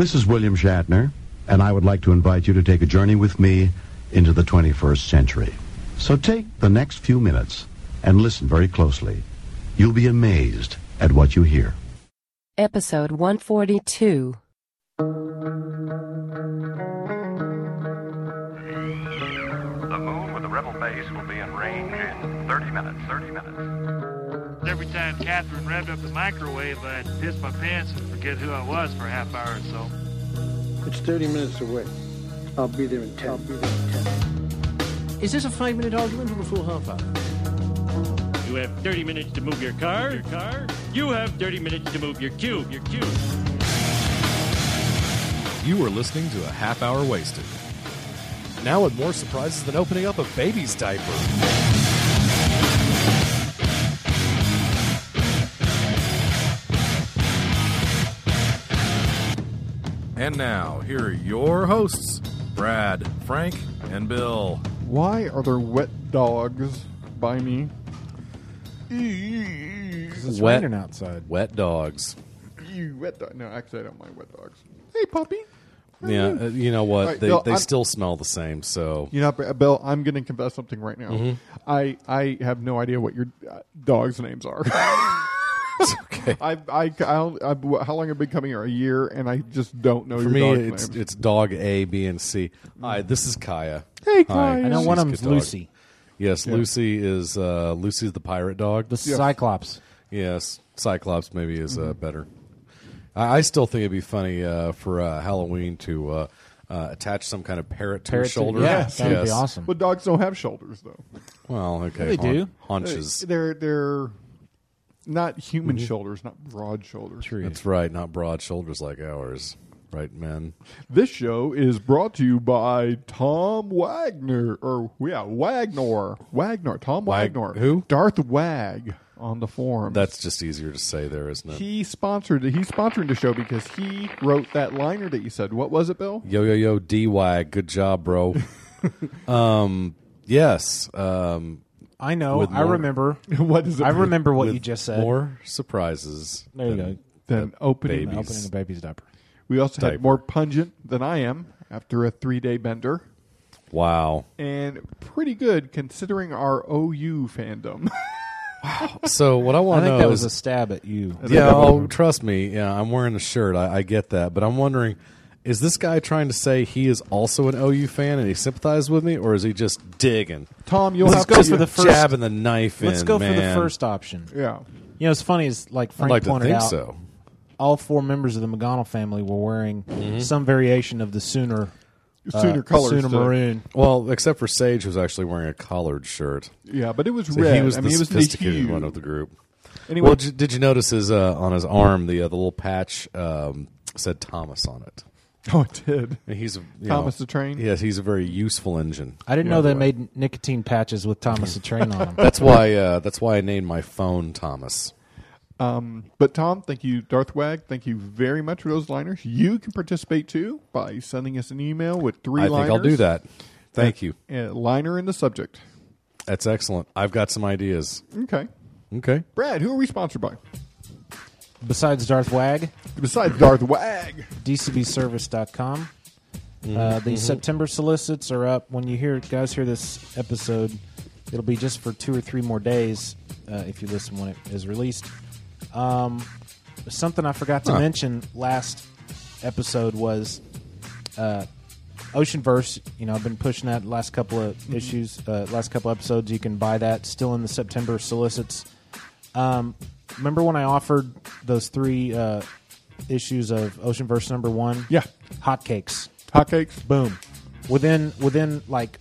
This is William Shatner, and I would like to invite you to take a journey with me into the 21st century. So take the next few minutes and listen very closely. You'll be amazed at what you hear. Episode 142. Catherine revved up the microwave, I'd piss my pants and forget who I was for a half hour or so. It's 30 minutes away. I'll be there in 10. I'll be there in 10. Is this a five minute argument or a full half hour? You have 30 minutes to move your car. Your car. You have 30 minutes to move your cube. Your cube. You are listening to a half hour wasted. Now with more surprises than opening up a baby's diaper. And now, here are your hosts, Brad, Frank, and Bill. Why are there wet dogs by me? It's Wet- raining outside. Wet dogs. You wet dog. No, actually, I don't mind wet dogs. Hey, puppy. Yeah, uh, you know what? All right, they Bill, they I'm- still smell the same, so. You know, Bill, I'm going to confess something right now. Mm-hmm. I I have no idea what your uh, dogs' names are. It's okay. I I I'll, I've, how long have I been coming here? A year, and I just don't know For your me, dog's it's names. it's dog A, B, and C. Hi, this is Kaya. Hey, Hi. Kaya. I know She's one of them's good dog. Lucy, Yes, Lucy is uh, Lucy's the pirate dog. the Cyclops. Yes, Cyclops maybe is Mm-hmm. uh, better. I, I still think it'd be funny uh, for uh, Halloween to uh, uh, attach some kind of parrot to Parrot her to- shoulder. yeah, that'd be awesome. but dogs don't have shoulders, though. Well, okay, They do. haunches. They're they're not human Mm-hmm. shoulders, not broad shoulders. That's right, not broad shoulders like ours, right, men? This show is brought to you by Tom Wagner, or yeah, Wagner, Wagner, Tom Wag- Wagner, who? Darth Wag on the forum. That's just easier to say there, isn't it? he sponsored. He's sponsoring the show because he wrote that liner that you said. What was it, Bill? Yo yo yo, D wag, good job, bro. um, yes. Um, I know. With I more- remember. what is it? I remember what with you just said. More surprises. There you than- go. Then opening. babies. Opening a baby's diaper. We also Diaper. had more pungent than I am after a three day bender, Wow. and pretty good considering our OU fandom. So what I I want to think know that is was a stab at you. Yeah, oh, trust me. Yeah, I'm wearing a shirt. I, I get that, but I'm wondering: is this guy trying to say he is also an OU fan and he sympathizes with me, or is he just digging? Tom, you'll Let's have go to for the first- jabbing the knife Let's in. go for the first option. Yeah. You know, it's funny. Is like I'd Frank like to pointed think out. so. All four members of the McGonnell family were wearing Mm-hmm. some variation of the Sooner Sooner uh, colors. Sooner today. maroon. Well, except for Sage, who's actually wearing a collared shirt. Yeah, but it was So red. he was I the mean, it was sophisticated the hue. one of the group. Anyway, Well, did, did you notice his uh, on his arm the uh, the little patch um, said Thomas on it? oh, it did. And he's a, you Thomas know, the Train? Yes, he's a very useful engine. I didn't know they way. made nicotine patches with Thomas the Train on them. That's why. Uh, that's why I named my phone Thomas. Um, but Tom, thank you, Darth Wag. Thank you very much for those liners. You can participate too by sending us an email with three I liners. think I'll do that. Thank you. Uh, liner in the subject. That's excellent. I've got some ideas. Okay. Okay. Brad, who are we sponsored by? Besides Darth Wag, Besides Darth Wag. dcbservice.com. Mm-hmm. Uh, the September solicits are up. When you hear guys hear this episode, it'll be just for two or three more days uh, if you listen when it is released. Um, something I forgot to Huh. mention last episode was uh, Oceanverse. You know, I've been pushing that last couple of issues, uh, last couple episodes. You can buy that still in the September solicits. Um, remember when I offered those three uh, issues of Oceanverse number one? Yeah. hotcakes. Hotcakes. Boom. Within within like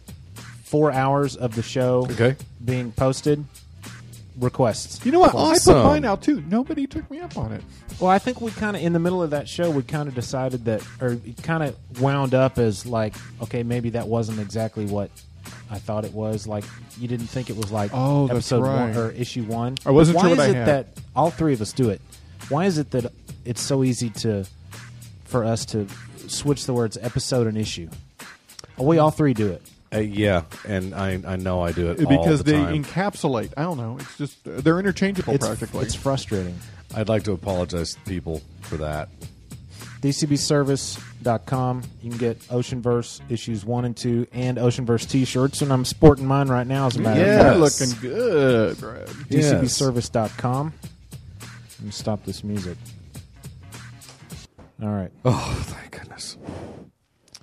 four hours of the show Okay. being posted, requests. You know what? Awesome. I put mine out too. Nobody took me up on it. Well, I think we kind of in the middle of that show, we kind of decided that, or kind of wound up as like, okay, maybe that wasn't exactly what I thought it was. Like, you didn't think it was like Oh, that's episode one or issue one. I wasn't Why sure what is I it had. that all three of us do it? Why is it that it's so easy to for us to switch the words episode and issue? We all three do it. Uh, yeah, and I I know I do it all because the they time. encapsulate. I don't know. It's just uh, they're interchangeable It's, practically. it's frustrating. I'd like to apologize to people for that. DCBService.com. You can get Oceanverse issues one and two and Oceanverse T-shirts, and I'm sporting mine right now. As a matter You're of fact, looking good, Brad. DCBService.com. Let me stop this music. All right. Oh, thank goodness.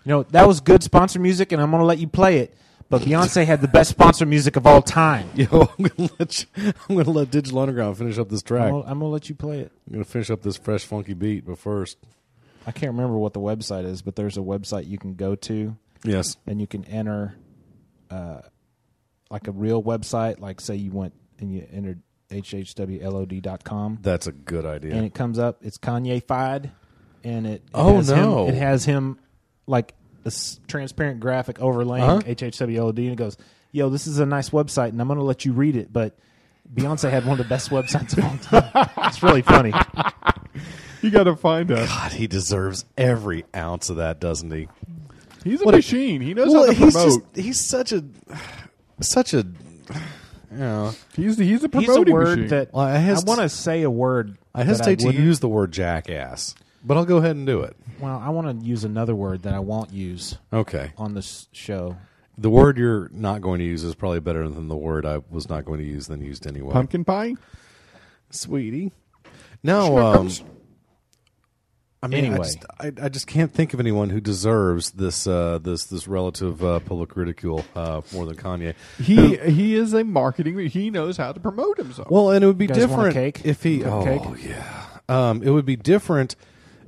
You know, that was good sponsor music, and I'm going to let you play it. But Beyonce had the best sponsor music of all time. Yo, I'm gonna let you, I'm gonna let Digital Underground finish up this track. I'm to let you play it. I'm gonna finish up this fresh, funky beat, but first, I can't remember what the website is, but there's a website you can go to, yes, and you can enter, uh, like a real website. Like, say you went and you entered hhwlod.com, that's a good idea. and it comes up. It's Kanye fied, and it, it Oh, has no. him, it has him like a s- transparent graphic overlaying Uh-huh. HHWLOD, and it goes, "Yo, this is a nice website, and I'm going to let you read it." But Beyonce had one of the best websites of all time. it's really funny. You got to find us. God, he deserves every ounce of that, doesn't he? He's a What a- machine. he knows well, how to he's promote. just he's such a such a you know. he's he's a He's a promoting word machine. that Well, I I, want to say a word. I that hesitate to use the word jackass, but I'll go ahead and do it. Well, I want to use another word that I won't use Okay. on this show. The word you're not going to use is probably better than the word I was not going to use than used anyway. pumpkin pie. sweetie. No, um, Schnickers. I mean, I just, I, I just can't think of anyone who deserves this uh, this this relative uh, public ridicule uh, more than Kanye. He he is a marketing. He knows how to promote himself. Well, and it would be You guys want a different cake? if he. Cupcake? Oh yeah, um, it would be different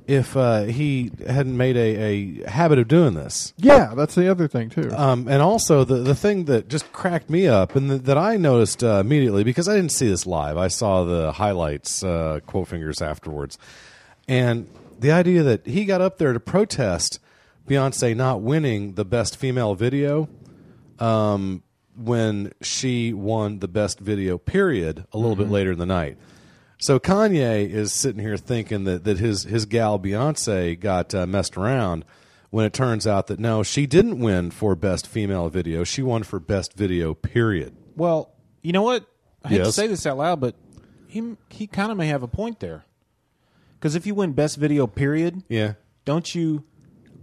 if uh, he hadn't made a, a habit of doing this. yeah, that's the other thing too. Um, and also the the thing that just cracked me up and th- that I noticed uh, immediately because I didn't see this live. I saw the highlights, uh, quote fingers afterwards, and the idea that he got up there to protest Beyonce not winning the best female video um, when she won the best video period a little bit later in the night. So Kanye is sitting here thinking that, that his his gal Beyonce got uh, messed around when it turns out that no, she didn't win for best female video. She won for best video period. Well, you know what? I hate to say this out loud, but he he kind of may have a point there. Because if you win best video, period, Yeah. don't you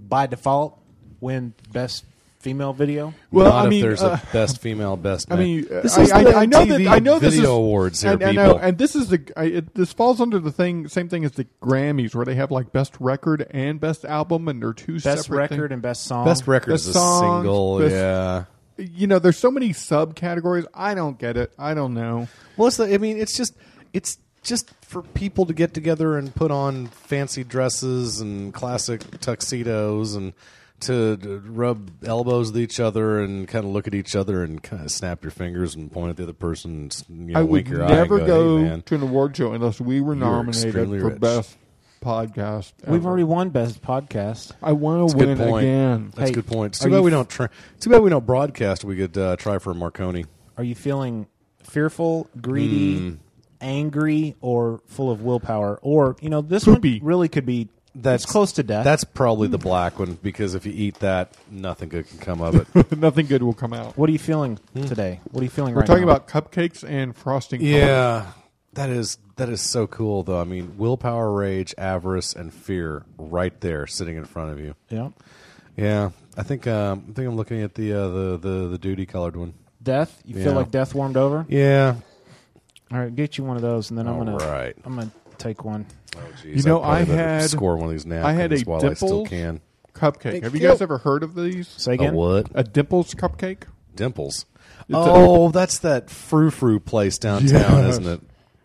by default win best female video? well, Not I if mean, there's uh, a best female, best. I mean, uh, this I, is I, the I know MTV that I know this video is, awards here, and, and, people. I- and this is the I, it, this falls under the thing same thing as the Grammys where they have like best record and best album and they're two Best separate record things. and best song. best record best is a songs, single. best- yeah. You know, there's so many subcategories. I don't get it. I don't know. Well, it's the, I mean, it's just it's just for people to get together and put on fancy dresses and classic tuxedos and to to rub elbows with each other and kind of look at each other and kind of snap your fingers and point at the other person and you know, I wink would your never eye and go hey, man. to an award show unless we were You're nominated extremely for rich. best podcast. We've ever. already won best podcast. I want That's to a win good point. again. That's Hey, a good point. It's are too bad you we don't try. Too bad we don't broadcast. We could uh, try for Marconi. Are you feeling fearful, greedy, Hmm. Angry, or full of willpower? Or you know, this Poopy. one really could be That's it's close to death. That's probably the black one because if you eat that, nothing good can come of it. Nothing good will come out. what are you feeling today? What are you feeling We're right talking now? about cupcakes and frosting. colors. Yeah, that is that is so cool though. I mean, willpower, rage, avarice, and fear right there, sitting in front of you. yeah. Yeah, I think um, I think I'm looking at the uh, the the the duty colored one. Death. You Yeah. feel like death warmed over? Yeah. All right, get you one of those, and then I'm All gonna right. I'm gonna take one. Oh, geez, You know, I, probably I better had- score one of these napkins I had a while I still Dimples can. Cupcake. Hey, Have you guys ever heard of these? Say A again. what? A Dimples cupcake? Dimples. It's a- oh, that's that frou frou place downtown, Yes. isn't it?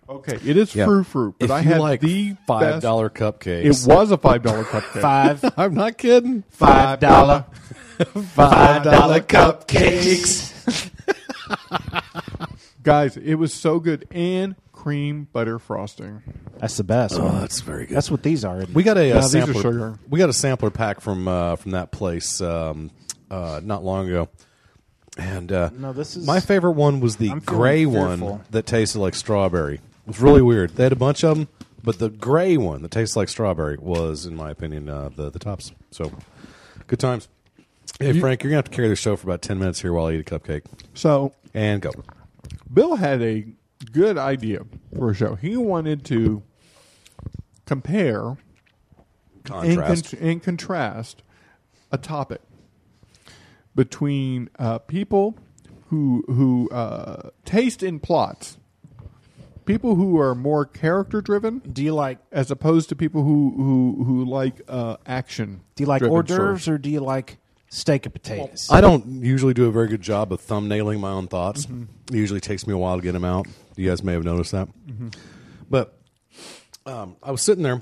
Okay, it is Yeah. frou frou, but if I you had like the five best- dollar It was a five dollar cupcake. Five I'm not kidding. five dollar Five dollar cupcakes. Guys, it was so good and cream butter frosting. That's the best. Oh, one. that's very good. That's what these are. We got a, Yeah, uh these are sampler. sugar. We got a sampler pack from uh, from that place um, uh, not long ago, and uh, No, this is- my favorite one was the I'm feeling gray fearful. one that tasted like strawberry. It was really weird. They had a bunch of them, but the gray one that tastes like strawberry was, in my opinion, uh, the the tops. So, good times. Hey Frank, you're gonna have to carry the show for about ten minutes here while I eat a cupcake So and go. Bill had a good idea for a show. He wanted to compare contrast. con- in contrast, a topic between uh, people who who uh, taste in plots, people who are more character driven. Do you like as opposed to people who who who like uh, action? do you like hors d'oeuvres or do you like steak and potatoes? I don't usually do a very good job of thumbnailing my own thoughts. Mm-hmm. It usually takes me a while to get them out. You guys may have noticed that. Mm-hmm. But um, I was sitting there,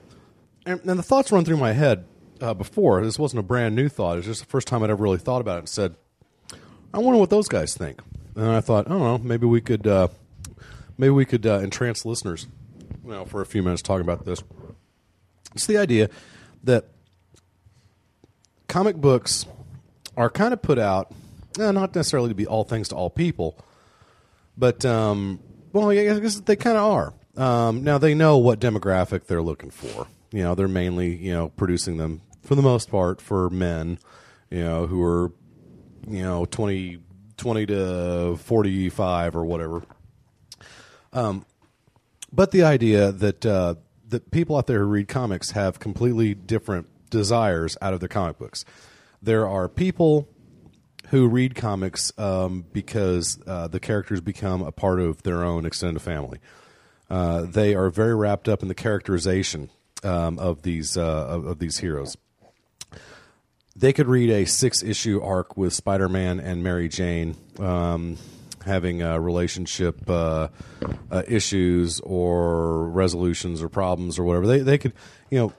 and, and the thoughts run through my head uh, before. This wasn't a brand new thought. It was just the first time I'd ever really thought about it and said, I wonder what those guys think. And I thought, I don't know, maybe we could, uh, maybe we could uh, entrance listeners, you know, for a few minutes talking about this. It's the idea that comic books are kind of put out, eh, not necessarily to be all things to all people, but um, well, I guess they kind of are. Um, now they know what demographic they're looking for. You know, they're mainly you know producing them for the most part for men, you know, who are you know 20, 20 to forty five or whatever. Um, but the idea that uh, that people out there who read comics have completely different desires out of their comic books. There are people who read comics um, because uh, the characters become a part of their own extended family. Uh, they are very wrapped up in the characterization um, of these uh, of, of these heroes. They could read a six issue arc with Spider Man and Mary Jane um, having relationship uh, uh, issues or resolutions or problems or whatever. They they could you know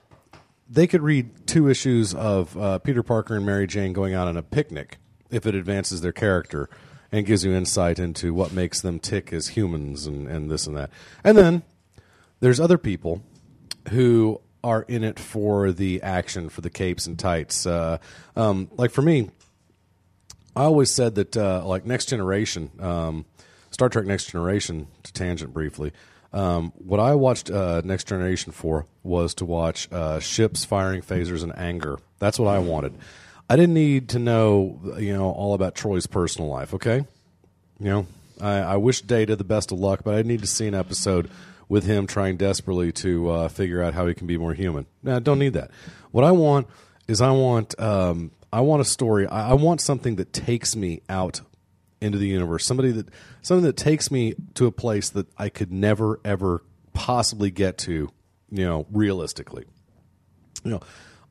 they could read two issues of uh, Peter Parker and Mary Jane going out on a picnic if it advances their character and gives you insight into what makes them tick as humans and, and this and that. And then there's other people who are in it for the action, for the capes and tights. Uh, um, like for me, I always said that uh, like Next Generation, um, Star Trek Next Generation, to tangent briefly. Um, what I watched uh, Next Generation for was to watch uh, ships firing phasers in anger. That's what I wanted. I didn't need to know, you know, all about Troi's personal life. Okay, you know, I, I wish Data the best of luck, but I need to see an episode with him trying desperately to uh, figure out how he can be more human. No, I don't need that. What I want is I want um, I want a story. I, I want something that takes me out into the universe. Somebody that something that takes me to a place that I could never ever possibly get to, you know, realistically. You know,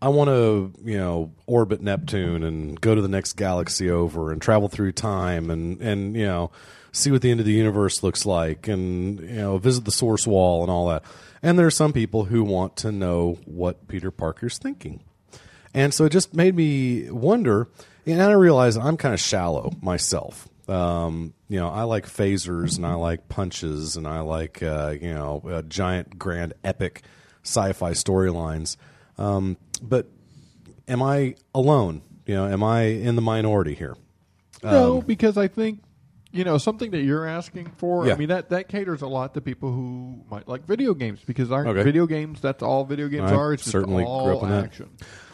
I want to, you know, orbit Neptune and go to the next galaxy over and travel through time and and you know, see what the end of the universe looks like and you know, visit the source wall and all that. And there are some people who want to know what Peter Parker's thinking. And so it just made me wonder, and I realized I'm kind of shallow myself. Um, you know, I like phasers and I like punches and I like uh, you know uh, giant, grand, epic sci-fi storylines. Um, but am I alone? You know, am I in the minority here? No, Um, because I think you know something that you're asking for. Yeah. I mean that that caters a lot to people who might like video games because aren't Okay. video games? That's all video games I are. It's just certainly all grew up in that. action.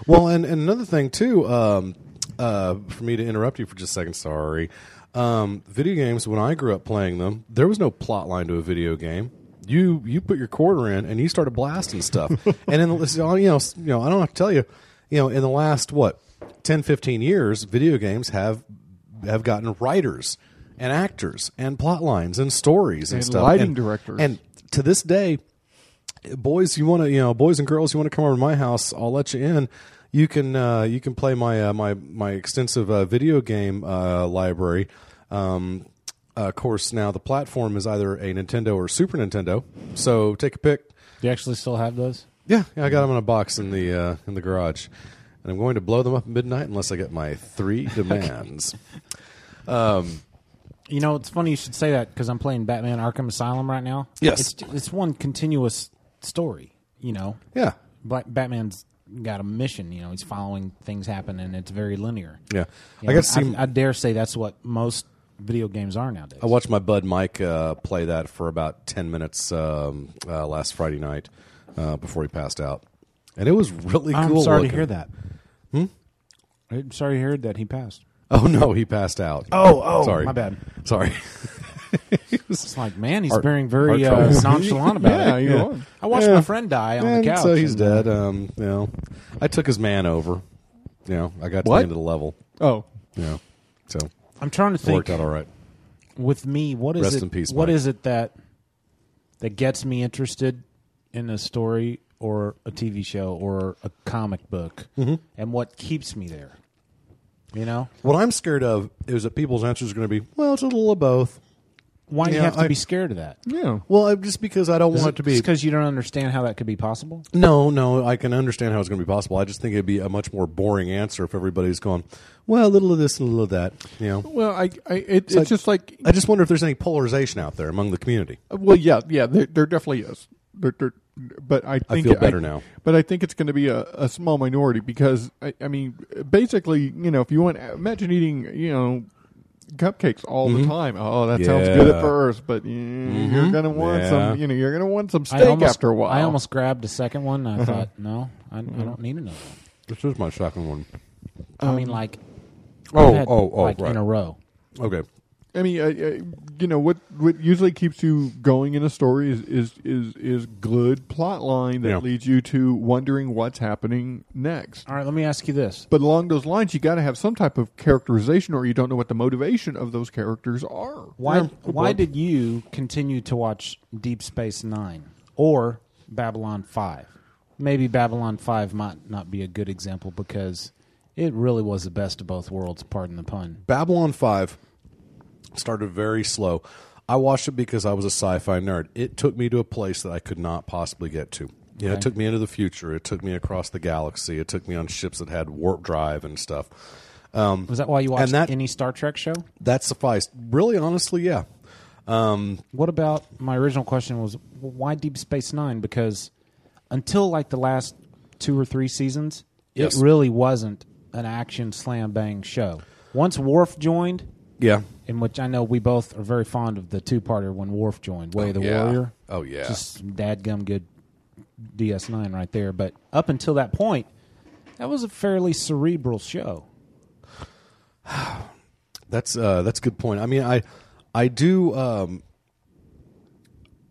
Well, and, and another thing too, um, uh, for me to interrupt you for just a second, sorry. Um, video games, when I grew up playing them, there was no plot line to a video game. You you put your quarter in and you started blasting stuff. and in the, you know you know I don't have to tell you, you know in the last what 10, 15 years, video games have have gotten writers and actors and plot lines and stories and, And stuff lighting and, directors. and to this day boys you want to you know boys and girls you want to come over to my house i'll let you in you can uh, you can play my uh, my my extensive uh, video game uh, library um, uh, of course now the platform is either a nintendo or super nintendo so take a pick Do you actually still have those? yeah, yeah i got them in a box in the uh, in the garage and i'm going to blow them up at midnight unless i get my three demands um, You know, it's funny you should say that because I'm playing Batman Arkham Asylum right now. Yes. it's, it's one continuous story. You know, yeah Black, Batman's got a mission. You know, he's following things happen, and it's very linear. yeah You i know, got to see I, I dare say that's what most video games are nowadays. I watched my bud Mike uh, play that for about ten minutes um, uh, last Friday night uh, before he passed out, and it was really cool. I'm cool. sorry looking. to hear that. Hmm. I'm sorry to hear that he passed. Oh no, he passed out. Oh, oh, sorry, my bad. Sorry. It's like, man, he's Art- being very uh, nonchalant about Yeah, it. you know. I watched Yeah. my friend die on and the couch. so he's and, uh, dead. Um, you know, I took his man over. You know, I got to What? the end of the level. Oh, You know, so I'm trying to it think. worked out all right. with me, what is Rest it? in peace, what Mike. is it that that gets me interested in a story or a TV show or a comic book, Mm-hmm. and what keeps me there? You know, What I'm scared of is that people's answers are going to be, well, it's a little of both. Why do you Yeah, have to I- be scared of that? yeah. Well, I- just because I don't want it to be. because you don't understand how that could be possible. No, no, I can understand how it's going to be possible. I just think it'd be a much more boring answer if everybody's going, well, a little of this, a little of that. You know, Well, I, I it, it's like- just like I just wonder if there's any polarization out there among the community. Uh, well, yeah, yeah, there, there definitely is. There, there, but I think feel better now. But I think it's going to be a, a small minority because I, I mean, basically, you know, if you want, imagine eating, you know, cupcakes all the time. Oh, that sounds good at first, but mm, you're going to want Yeah. some. You know, you're going to want some steak almost, after a while. I almost grabbed a second one. And I Uh-huh. thought, no, I, I don't need another one. This is my second one. I mean, like, Oh, I've had, oh, oh, like right. in a row. Okay. I mean, uh, uh, you know what? What usually keeps you going in a story is is is, is good plot line that Yeah. leads you to wondering what's happening next. All right, let me ask you this: But along those lines, you got to have some type of characterization, or you don't know what the motivation of those characters are. Why Yeah. why did you continue to watch Deep Space Nine or Babylon Five? Maybe Babylon Five might not be a good example because it really was the best of both worlds. Pardon the pun. Babylon 5 started very slow. I watched it because I was a sci-fi nerd. It took me to a place that I could not possibly get to. You know, it took me into the future. It took me across the galaxy. It took me on ships that had warp drive and stuff. Um, Was that why you watched and that any Star Trek show? that sufficed. Really, honestly, yeah. What about my original question was why Deep Space Nine? Because until like the last two or three seasons, Yes. it really wasn't an action slam bang show. Once Worf joined, Yeah. In which I know we both are very fond of the two parter when Worf joined, Way of the yeah. Warrior. Oh, yeah. Just dadgum good DS9 right there. But up until that point, that was a fairly cerebral show. That's uh, that's a good point. I mean, I I do um,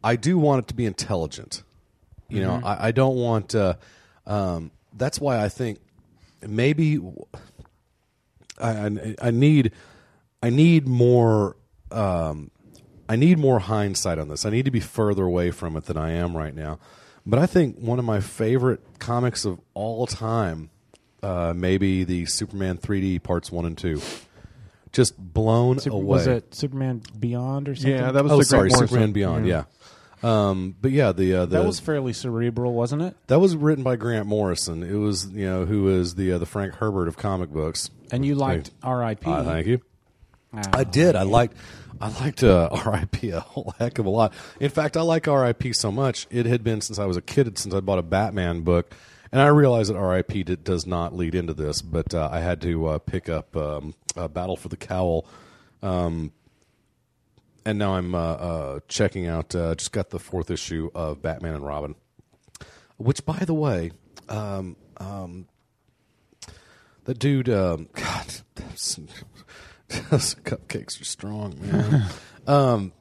I do want it to be intelligent. You know, I, I don't want. Uh, um, that's why I think maybe I, I, I need I need more. Um, I need more hindsight on this. I need to be further away from it than I am right now. But I think one of my favorite comics of all time, uh, maybe the Superman 3D parts one and two, just blown Super- away. was it Superman Beyond or something? Yeah, that was oh, the sorry, Grant Morrison. Superman Beyond. Yeah. Um, but yeah, the uh, the that was fairly cerebral, wasn't it? that was written by Grant Morrison. It was you know who is the uh, the Frank Herbert of comic books. And you liked R.I.P. Uh, thank you. Ah, I did. I liked. I liked uh, R.I.P. a whole heck of a lot. In fact, I like R.I.P. so much. It had been since I was a kid since I bought a Batman book, and I realized that R.I.P. Did, does not lead into this, but uh, I had to uh, pick up um, uh, Battle for the Cowl. Um, and now I'm uh, uh, checking out. Uh, just got the fourth issue of Batman and Robin, which, by the way, um, um, the dude. Um, God, those cupcakes are strong, man. um,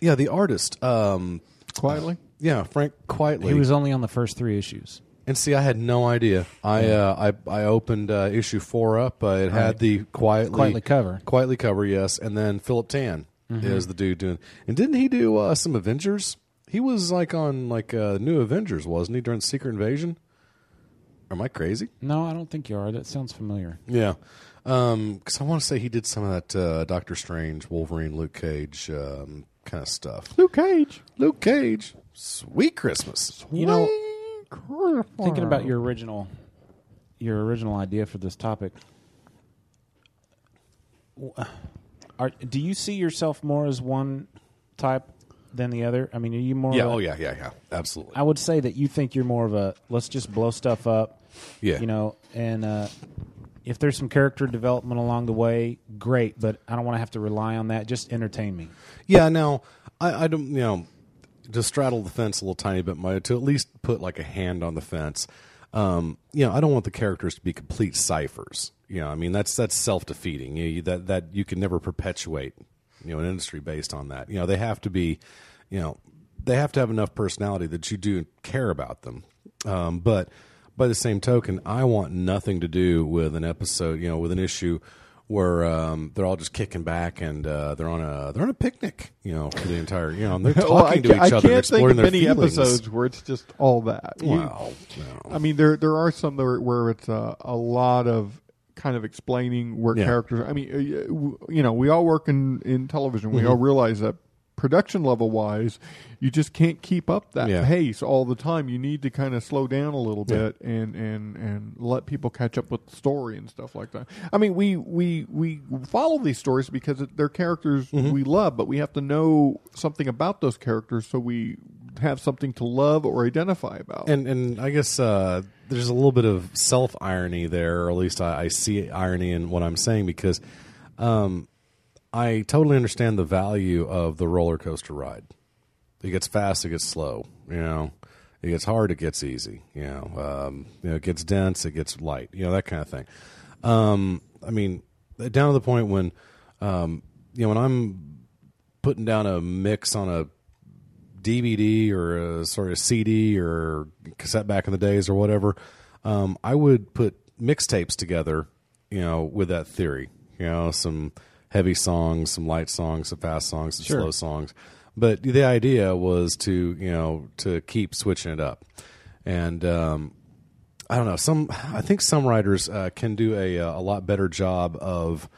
yeah, the artist. Um, Quietly. yeah, Frank Quietly. He was only on the first three issues. And see, I had no idea. I uh, I I opened uh, issue four up. Uh, it had the quietly Quietly cover. quietly cover, yes. And then Philip Tan is the dude doing. And didn't he do uh, some Avengers? He was like on like uh, New Avengers, wasn't he during Secret Invasion? Am I crazy? No, I don't think you are. That sounds familiar. Yeah, because I want to say he did some of that uh, Doctor Strange, Wolverine, Luke Cage um, kind of stuff. Luke Cage. Luke Cage, sweet Christmas. You know, thinking about your original your original idea for this topic are, do you see yourself more as one type than the other i mean are you more Yeah. of a- Oh yeah. Yeah. Yeah. Absolutely. i would say that you think you're more of a let's just blow stuff up Yeah. you know and uh, if there's some character development along the way great but i don't want to have to rely on that just entertain me Yeah, now I, I don't you know to straddle the fence a little tiny bit, my, to at least put like a hand on the fence. Um, you know, I don't want the characters to be complete ciphers. You know, I mean that's that's self defeating. You, that that you can never perpetuate. you know an industry based on that. You know, they have to be, you know, they have to have enough personality that you do care about them. Um, but by the same token, I want nothing to do with an episode, you know, with an issue where um, they're all just kicking back and uh, they're on a they're on a picnic, you know, for the entire, you know, and they're talking Well, I to each I other, can't think exploring of their many feelings. episodes where it's just all that. You- Well, no. I mean, there there are some are- where it's a, a lot of kind of explaining where Yeah. characters. I mean, uh, you know, we all work in in television. We Mhm. all realize that production level wise, you just can't keep up that Yeah. pace all the time. You need to kind of slow down a little Yeah. bit and and and let people catch up with the story and stuff like that. I mean, we we we follow these stories because they're characters Mm-hmm. we love, but we have to know something about those characters so we have something to love or identify about. And and I guess uh, there's a little bit of self irony there, or at least I, I see irony in what I'm saying because um, I totally understand the value of the roller coaster ride. It gets fast, it gets slow. You know, it gets hard, it gets easy. You know, um, you know, it gets dense, it gets light. You know, that kind of thing. Um, I mean, down to the point when, um, you know, when I'm putting down a mix on a DVD or a sort of CD or cassette back in the days or whatever, um, I would put mixtapes together, you know, with that theory. You know, some heavy songs, some light songs, some fast songs, some Sure. slow songs. But the idea was to, you know, to keep switching it up. And um, I don't know. Some I think some writers uh, can do a a lot better job of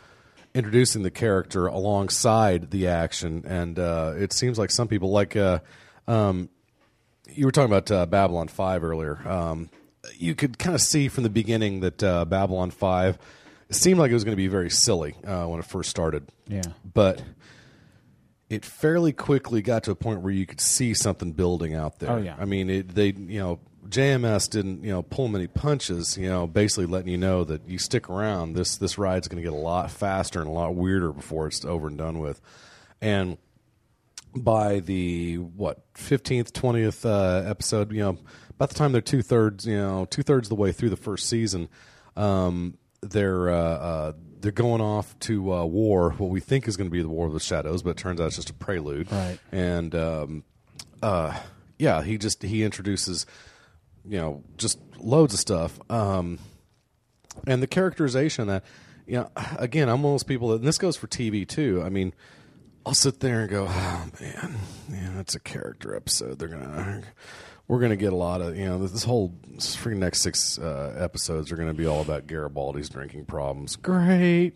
introducing the character alongside the action, and uh, it seems like some people like. Uh, um, you were talking about uh, Babylon Five earlier. Um, you could kind of see from the beginning that uh, Babylon Five it seemed like it was going to be very silly uh, when it first started. Yeah. but it fairly quickly got to a point where you could see something building out there. Oh, yeah. I mean, it, they you know JMS didn't you know pull many punches. You know, basically letting you know that you stick around. This this ride's going to get a lot faster and a lot weirder before it's over and done with. And by the what fifteenth, twentieth uh, episode, you know, by the time they're two thirds, you know, two thirds of the way through the first season, um, they're uh, uh, they're going off to uh, war. What we think is going to be the War of the Shadows, but it turns out it's just a prelude. Right. And um, uh, yeah, he just he introduces, you know, just loads of stuff. Um, and the characterization that, you know, again, I'm one of those people, that, and this goes for TV too. I mean, I'll sit there and go, oh man, yeah, it's a character episode. They're gonna, we're gonna get a lot of, you know, this whole freaking next six uh, episodes are gonna be all about Garibaldi's drinking problems. Great.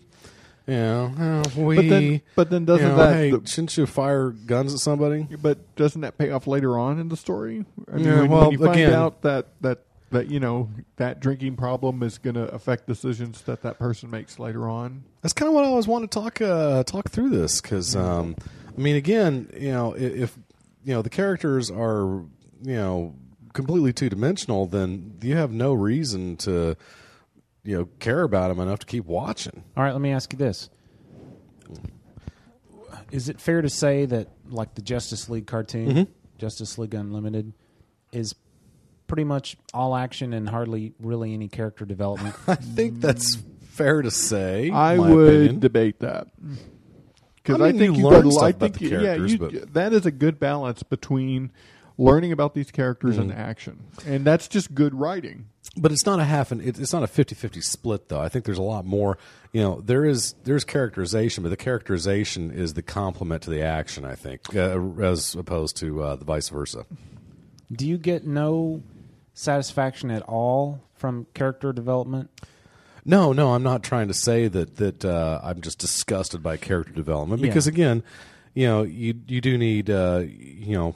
Yeah, uh, we. But then- but then doesn't you know, that- Hey, the- shouldn't you fire guns at somebody? But doesn't that pay off later on in the story? I mean, Yeah, when, well, when you find again- out that that that you know that drinking problem is going to affect decisions that that person makes later on. That's kind of what I always want to talk uh, talk through this because um, I mean, again, you know, if you know the characters are you know completely two dimensional, then you have no reason to you know care about them enough to keep watching. All right, let me ask you this: Is it fair to say that, like the Justice League cartoon, Mhm. Justice League Unlimited, is pretty much all action and hardly really any character development? I think that's fair to say. I would opinion. debate that because I I, think you you learn got- stuff I about think the characters, yeah, but- you, that is a good balance between learning about these characters and Mhm. action, and that's just good writing. but it's not a half and it's not a 50-50 split though i think there's a lot more you know there is there's characterization but the characterization is the complement to the action i think uh, as opposed to uh, the vice versa Do you get no satisfaction at all from character development? no no i'm not trying to say that that uh, i'm just disgusted by character development Yeah. because again you know you you do need uh, you know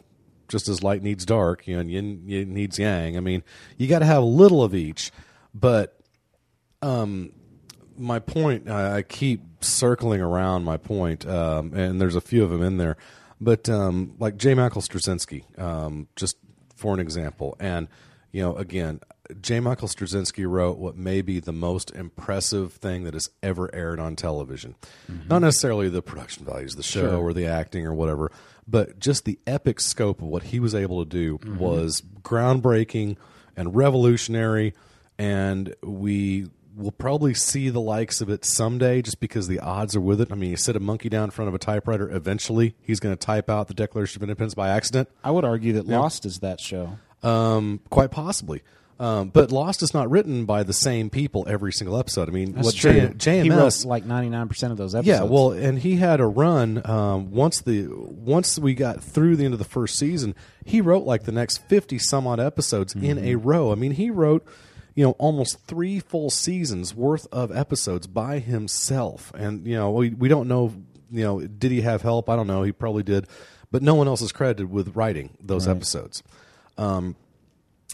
just as light needs dark you know and yin, yin needs yang. I mean you got to have a little of each but um my point I, I keep circling around my point um and there's a few of them in there but um like j. Michael straczynski um just for an example. And you know again j. Michael straczynski wrote what may be the most impressive thing that has ever aired on television. Not necessarily the production values of the show Sure. or the acting or whatever but just the epic scope of what he was able to do was groundbreaking and revolutionary and we we'll probably see the likes of it someday, just because the odds are with it. I mean, you sit a monkey down in front of a typewriter, eventually he's going to type out the Declaration of Independence by accident. I would argue that Lost is that show. Um, quite possibly. Um, but Lost is not written by the same people every single episode. I mean, That's what true. J- he wrote JMS like ninety nine percent of those episodes. yeah, well, and he had a run um, once the once we got through the end of the first season. He wrote like the next fifty some odd episodes in a row. I mean, he wrote you know almost three full seasons worth of episodes by himself. And you know we we don't know you know did he have help? I don't know. He probably did, but no one else is credited with writing those Right. episodes. Um,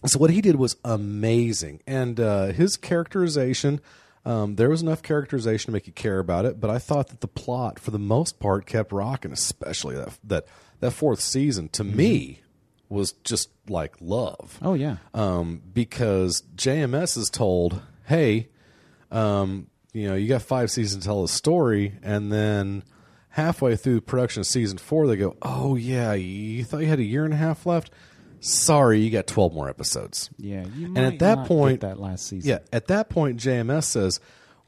so what he did was amazing, and uh, his characterization. Um, there was enough characterization to make you care about it, but I thought that the plot, for the most part, kept rocking. Especially that that that fourth season, to me, was just like love. Oh yeah. Um, because JMS is told, "Hey, um, you know, you got five seasons to tell a story," and then halfway through production of season four, they go, "Oh yeah, you thought you had a year and a half left." Sorry, you got twelve more episodes. Yeah, you and at that point, that last season. yeah, at that point, JMS says,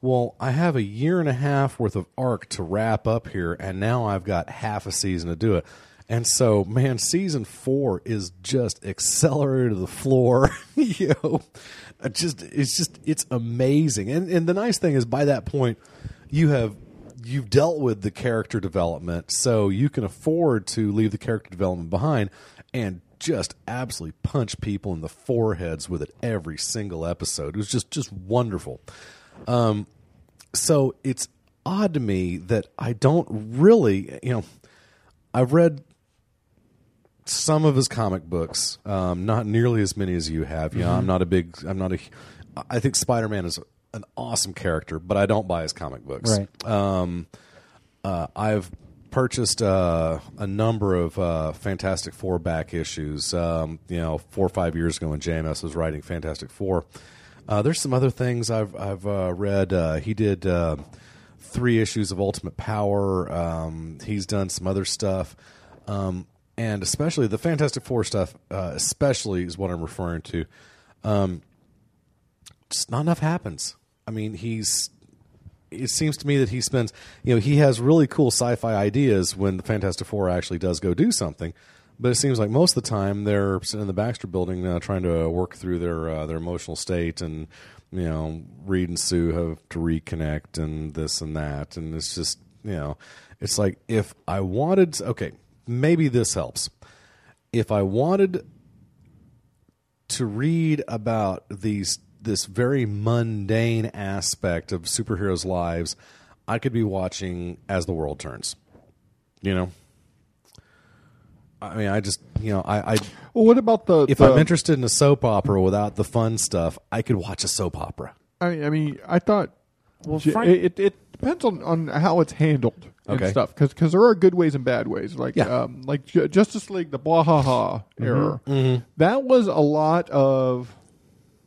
"Well, I have a year and a half worth of arc to wrap up here, and now I've got half a season to do it." And so, man, season four is just accelerated to the floor. you know, just it's just it's amazing. And and the nice thing is, by that point, you have you've dealt with the character development, so you can afford to leave the character development behind and just absolutely punch people in the foreheads with it every single episode. It was just just wonderful. Um, so it's odd to me that I don't really, you know, I've read some of his comic books, um, not nearly as many as you have. You know, I'm not a big, I'm not a, I think Spider Man is an awesome character, but I don't buy his comic books. Right. Um, uh, I've purchased uh, a number of uh, Fantastic Four back issues. Um, you know, four or five years ago when JMS was writing Fantastic Four. Uh, there's some other things I've I've uh, read. Uh, he did uh, three issues of Ultimate Power. Um, he's done some other stuff, um, and especially the Fantastic Four stuff. Especially is what I'm referring to. Um, just not enough happens. I mean, he's. It seems to me that he spends, you know, he has really cool sci-fi ideas when the Fantastic Four actually does go do something, but it seems like most of the time they're sitting in the Baxter Building uh, trying to work through their uh, their emotional state, and you know, Reed and Sue have to reconnect and this and that, and it's just, you know, it's like if I wanted, okay, maybe this helps. If I wanted to read about these this very mundane aspect of superheroes' lives, I could be watching As the World Turns. You know, I mean, I just you know, I, I Well, what about the? if the- I'm interested in a soap opera without the fun stuff, I could watch a soap opera. I, I mean, I thought. Well, Frank- it, it depends on, on how it's handled Okay. and stuff because because there are good ways and bad ways. Like Yeah. Mm-hmm. um, like Ju- Justice League, the Bwa-ha-ha era. That was a lot of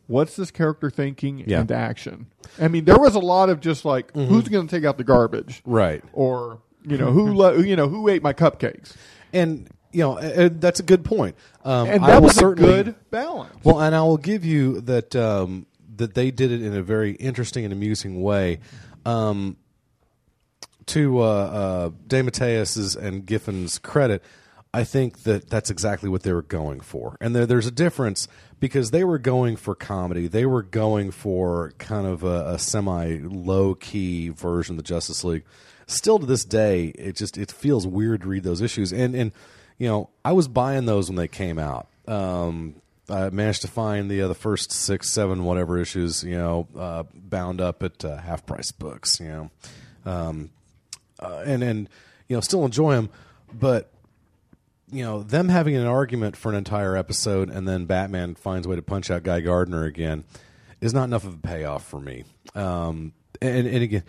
what's this character thinking Yeah. Mm-hmm. and action. I mean, there was a lot of just like who's going to take out the garbage, Right. Or you know who le- you know who ate my cupcakes, And you know, uh, that's a good point. Um, and that was a good balance. Well, and I will give you that um, that they did it in a very interesting and amusing way. Um, to uh, uh, DeMatteis's and Giffen's credit, I think that that's exactly what they were going for. And there, there's a difference because they were going for comedy. They were going for kind of a, a semi low key version of the Justice League. Still to this day, it just it feels weird to read those issues. And and you know, I was buying those when they came out. Um, I managed to find the uh, the first six, seven, whatever issues, you know, uh, bound up at uh, half price books, you know, um, uh, and and you know, still enjoy them, but you know, them having an argument for an entire episode and then Batman finds a way to punch out Guy Gardner again is not enough of a payoff for me. Um, and, and again,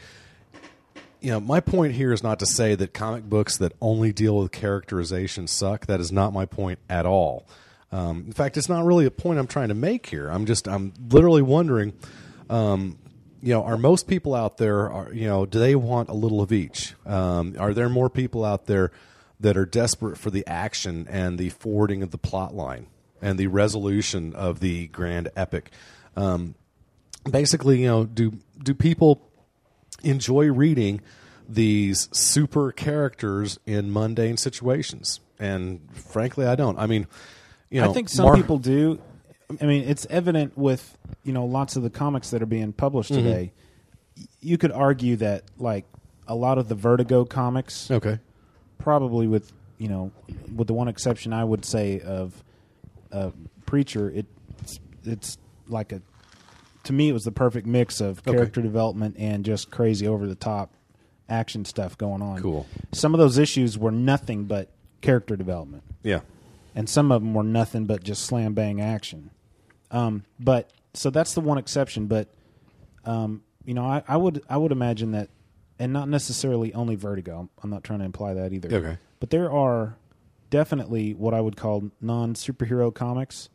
you know, my point here is not to say that comic books that only deal with characterization suck. That is not my point at all. Um, in fact, it's not really a point I'm trying to make here. I'm just, I'm literally wondering, um, you know, are most people out there, are, you know, do they want a little of each? Um, are there more people out there that are desperate for the action and the forwarding of the plot line and the resolution of the grand epic? Um, basically, you know, do do people enjoy reading these super characters in mundane situations? And frankly, I don't. I mean, you know, I think some Mar- people do. I mean, it's evident with you know lots of the comics that are being published Mhm. today. You could argue that like a lot of the Vertigo comics, Okay. Probably with you know, with the one exception I would say of uh, Preacher, it's it's like a to me it was the perfect mix of Okay. character development and just crazy over the top action stuff going on. Cool. Some of those issues were nothing but character development Yeah. and some of them were nothing but just slam bang action. Um, but so that's the one exception. But um, you know, I, I would I would imagine that, and not necessarily only Vertigo. I'm, not trying to imply that either. Okay. But there are definitely what I would call non superhero comics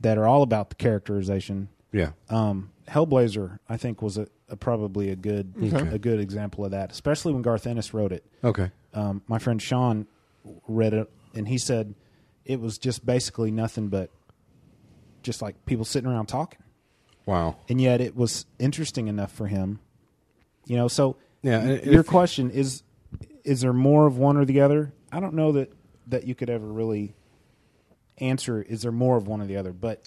that are all about the characterization. Yeah. Um, Hellblazer, I think, was a, a probably a good Okay. a good example of that, especially when Garth Ennis wrote it. Okay. Um, my friend Sean read it, and he said it was just basically nothing but just like people sitting around talking, Wow. and yet it was interesting enough for him. You know, so Yeah, Your if- question is: Is there more of one or the other? I don't know that that you could ever really answer. Is there more of one or the other? But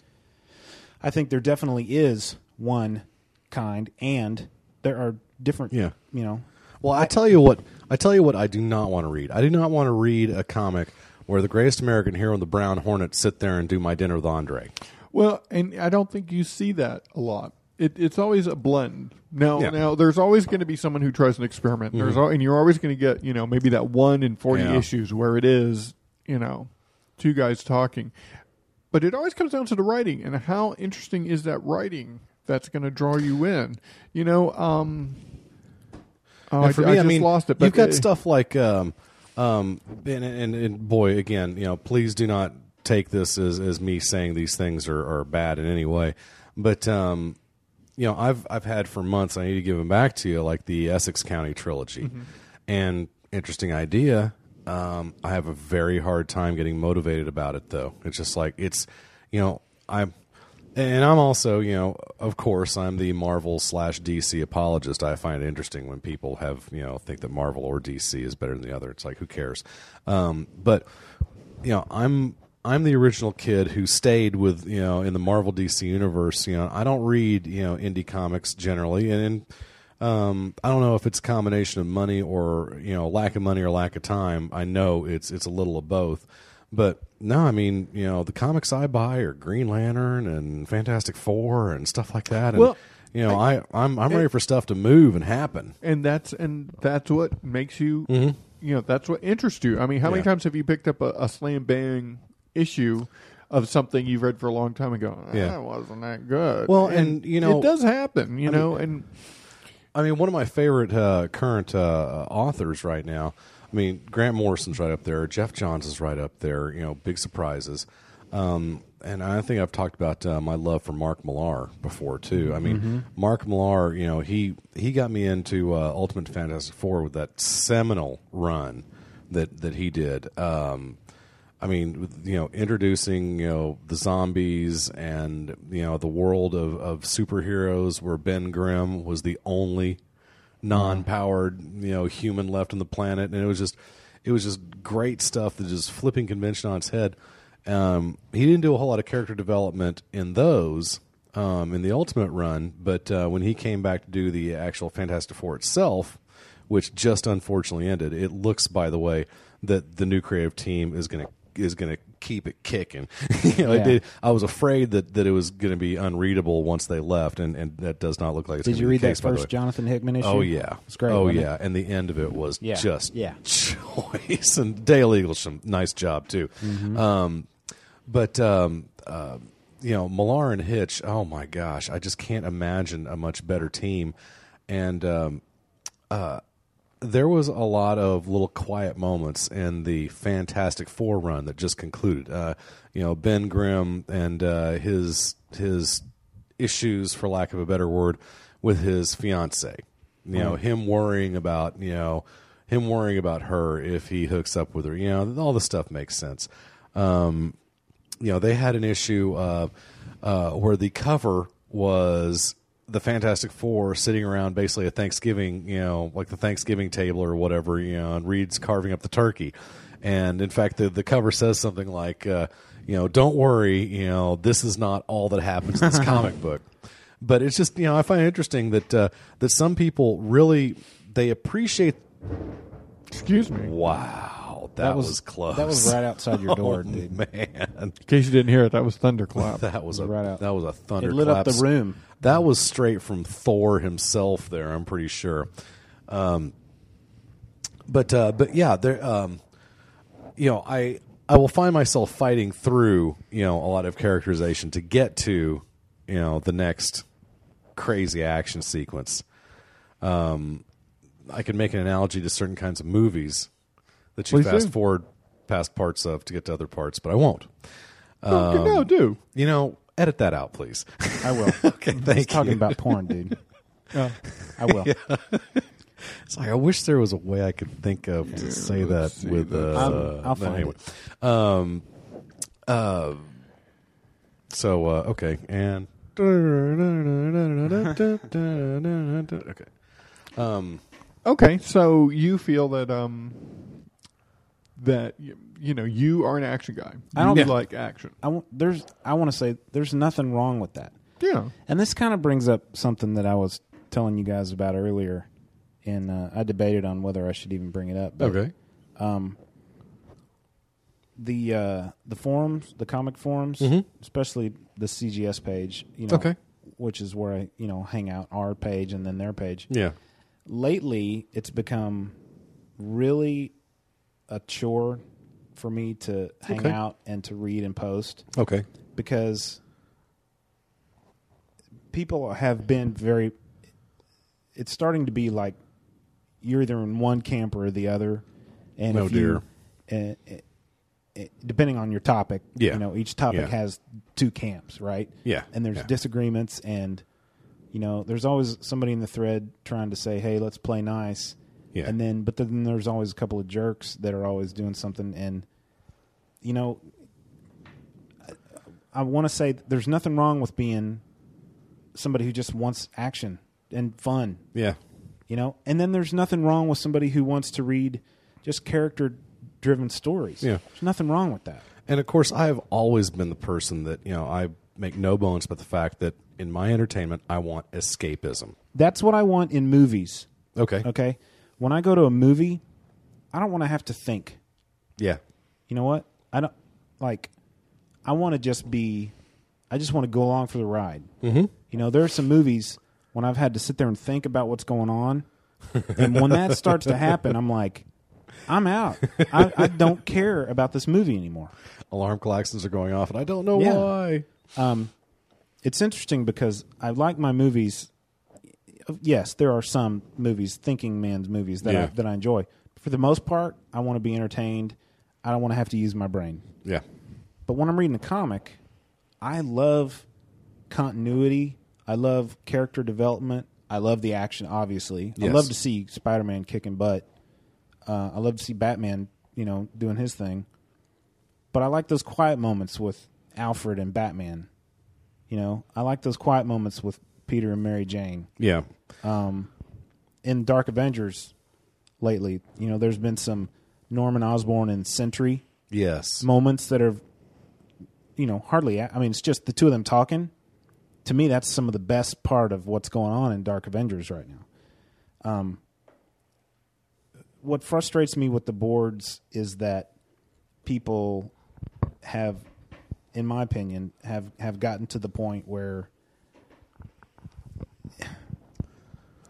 I think there definitely is one kind, and there are different. Yeah. you know. Well, I tell you what. I tell you what. I do not want to read. I do not want to read a comic where the greatest American hero and the Brown Hornet sit there and do my dinner with Andre. Well, and I don't think you see that a lot. It, it's always a blend. Now, Yeah. now there's always going to be someone who tries an experiment. There's Mhm. al- and you're always going to get you know maybe that one in forty Yeah. issues where it is you know two guys talking, but it always comes down to the writing and how interesting is that writing that's going to draw you in. You know, um, oh, and for I, me, I I, just mean, lost it. you've got uh, stuff like, um, um, and, and, and boy, again, you know, please do not take this as, as me saying these things are, are bad in any way. But um, you know, I've I've had for months. I need to give them back to you, like the Essex County trilogy, Mm-hmm. and interesting idea. Um, I have a very hard time getting motivated about it, though. It's just like it's, you know, I'm, and I'm also, you know, of course, I'm the Marvel slash DC apologist. I find it interesting when people have, you know, think that Marvel or DC is better than the other. It's like who cares? Um, but you know, I'm I'm the original kid who stayed with you know in the Marvel DC universe. You know, I don't read you know indie comics generally, and. and um, I don't know if it's a combination of money or you know lack of money or lack of time. I know it's it's a little of both, but no, I mean you know the comics I buy are Green Lantern and Fantastic Four and stuff like that. And, Well, you know I, I'm I'm ready for stuff to move and happen. and that's and that's what makes you Mhm. you know that's what interests you i mean how many Yeah. times have you picked up a, a slam bang issue of something you've read for a long time ago Yeah. that wasn't that good Well, and, you know- it does happen you I know mean- and I mean, one of my favorite uh, current uh, authors right now. I mean, Grant Morrison's right up there. Geoff Johns is right up there. You know, big surprises. Um, and I think I've talked about uh, my love for Mark Millar before too. I mean, Mhm. Mark Millar, you know, he he got me into uh, Ultimate Fantastic Four with that seminal run that that he did. Um, I mean, you know, introducing you know the zombies and you know the world of, of superheroes, where Ben Grimm was the only non-powered you know human left on the planet, and it was just it was just great stuff that just flipping convention on its head. Um, he didn't do a whole lot of character development in those um, in the Ultimate run, but uh, when he came back to do the actual Fantastic Four itself, which just unfortunately ended, it looks, by the way, that the new creative team is going to is going to keep it kicking. you know, Yeah. did, I was afraid that, that it was going to be unreadable once they left, and, and that does not look like it's. Did you be read the that case, by first. Jonathan Hickman issue? Oh yeah, It's great, Oh wasn't it? yeah, and the end of it was Yeah. just Yeah. choice. And Dale Eaglesham, nice job too. Mhm. Um, but um, uh, you know, Millar and Hitch. Oh my gosh, I just can't imagine a much better team. And um, uh, there was a lot of little quiet moments in the Fantastic Four run that just concluded. Uh, you know, Ben Grimm and uh, his his issues, for lack of a better word, with his fiance. You know, him worrying about you know him worrying about her if he hooks up with her. You know, all the stuff makes sense. Um, you know, they had an issue uh, uh, where the cover was the Fantastic Four sitting around basically a Thanksgiving, you know, like the Thanksgiving table or whatever, you know, and Reed's carving up the turkey. And in fact, the the cover says something like, uh, you know, don't worry, you know, this is not all that happens in this comic book. But it's just, you know, I find it interesting that uh, that some people really they appreciate. Excuse me. Wow, that, was, close. That was right outside your door, oh, dude. man. In case you didn't hear it, that was thunderclap. That was a Right out. that was a thunderclap. It lit up the room. That was straight from Thor himself. There, I'm pretty sure. Um, but uh, but yeah, there. Um, you know, I I will find myself fighting through you know a lot of characterization to get to you know the next crazy action sequence. Um, I can make an analogy to certain kinds of movies that you Please fast do. forward past parts of to get to other parts, but I won't. No, no, do. You know, edit that out, please. I will. okay, He's thank talking you. about porn, dude. Yeah. I will. It's like I wish there was a way I could think of to say that with. that. Uh, I'll- I'll find anyway. Um, uh, so uh, okay, and okay. Um, Okay, so you feel that um that you, know you are an action guy. I don't- you like action. I w- there's. I want to say there's nothing wrong with that. Yeah. And this kind of brings up something that I was telling you guys about earlier, and uh, I debated on whether I should even bring it up. But, okay. Um, the uh, the forums, the comic forums, Mhm. especially the CGS page, you know, Okay. which is where I you know hang out, our page and then their page. Yeah. Lately, it's become really a chore for me to hang Okay. out and to read and post Okay. because people have been very it's starting to be like you're either in one camp or the other and Oh, if you dear. uh, uh, depending on your topic Yeah. you know each topic Yeah. has two camps right Yeah. and there's Yeah. disagreements and you know there's always somebody in the thread trying to say hey let's play nice Yeah. and then but then there's always a couple of jerks that are always doing something and you know I want to say there's nothing wrong with being somebody who just wants action and fun, Yeah. you know. And then there's nothing wrong with somebody who wants to read just character-driven stories. Yeah. there's nothing wrong with that. And of course, I have always been the person that you know I make no bones about the fact that in my entertainment, I want escapism. That's what I want in movies. Okay. Okay, when I go to a movie, I don't want to have to think. Yeah. You know what? I don't like. I want to just be. I just want to go along for the ride. Mm-hmm. You know, there are some movies when I've had to sit there and think about what's going on, and when that starts to happen, I'm like, I'm out. I, I don't care about this movie anymore. Alarm klaxons are going off, and I don't know Yeah. why. Um, it's interesting because I like my movies. Yes, there are some movies, thinking man's movies that I, that I enjoy. For the most part, I want to be entertained. I don't want to have to use my brain. Yeah. But when I'm reading a comic, I love continuity. I love character development. I love the action. Obviously, I love to see Spider-Man kicking butt. Uh, I love to see Batman, you know, doing his thing. But I like those quiet moments with Alfred and Batman. You know, I like those quiet moments with Peter and Mary Jane. Yeah. Um, in Dark Avengers, lately, you know, there's been some Norman Osborn and Sentry Yes. moments that are, you know, hardly. I mean, it's just the two of them talking. To me, that's some of the best part of what's going on in Dark Avengers right now. Um, what frustrates me with the boards is that people have, in my opinion, have have gotten to the point where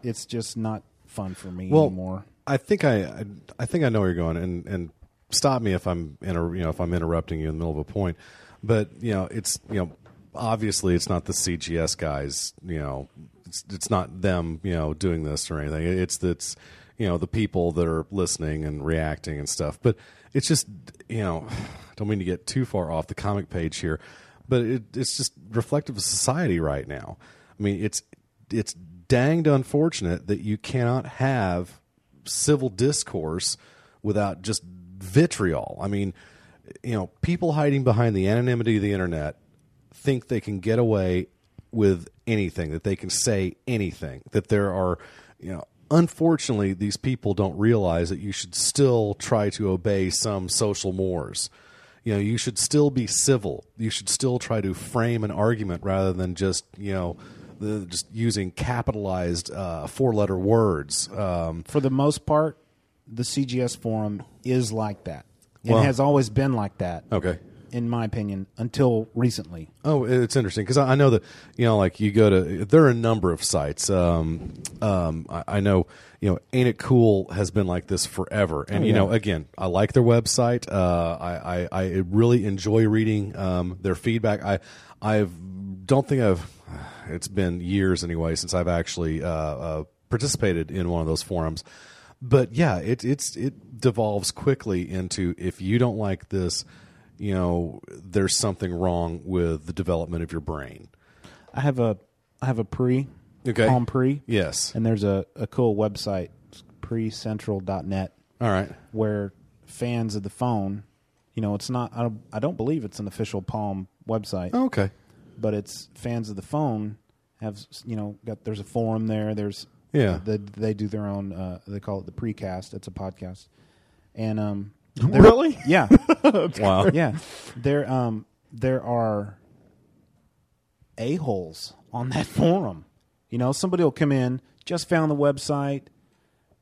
it's just not fun for me Well, anymore. I think I, I think I know where you're going, and and stop me if I'm inter, you know if I'm interrupting you in the middle of a point. But you know, it's you know, obviously it's not the CGS guys. You know, it's it's not them. You know, doing this or anything. It's it's you know the people that are listening and reacting and stuff. But it's just you know, don't mean to get too far off the comic page here, but it, it's just reflective of society right now. I mean, it's it's danged unfortunate that you cannot have civil discourse without just vitriol. I mean, you know, people hiding behind the anonymity of the internet think they can get away with anything, that they can say anything, that there are, you know, unfortunately, these people don't realize that you should still try to obey some social mores. You know, you should still be civil. You should still try to frame an argument rather than just, you know, the, just using capitalized uh, four-letter words. Um, For the most part, the CGS forum is like that. It Well- has always been like that. Okay. In my opinion, until recently. Oh, it's interesting because I I know that you know, like you go to there are a number of sites. Um, um, I, I know you know, Ain't It Cool has been like this forever, and Oh, you know, again, I like their website. Uh, I, I I really enjoy reading um, their feedback. I I don't think I've it's been years anyway since I've actually uh, uh, participated in one of those forums. But yeah, it it's it devolves quickly into if you don't like this, you know, there's something wrong with the development of your brain. I have a I have a pre Okay. Palm Pre. Yes. And there's a, a cool website, precentral.net. All right. Where fans of the phone, you know, it's not I don't, I don't believe it's an official Palm website. Oh, okay. But it's fans of the phone have you know, got there's a forum there, there's Yeah. they, they do their own uh, they call it the precast. It's a podcast. And um there- Really? Yeah. Wow. Yeah. There um there are a holes on that forum. You know, somebody will come in, just found the website,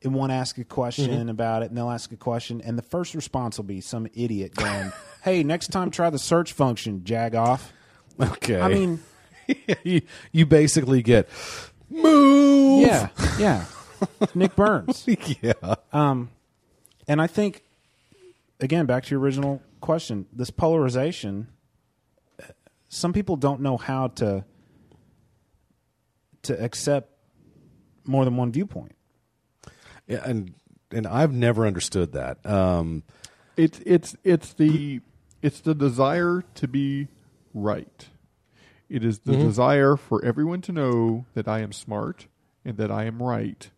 and want to ask a question Mhm. about it, and they'll ask a question, and the first response will be some idiot going, "Hey, next time try the search function, jag off." Okay. I mean, you, you basically get move. yeah, yeah. Nick Burns. yeah. Um, and I think, again, back to your original question, this polarization. uh, Some people don't know how to to accept more than one viewpoint. Yeah, and and I've never understood that. Um, It's it's it's the it's the desire to be right. It is the Mhm. desire for everyone to know that I am smart and that I am right,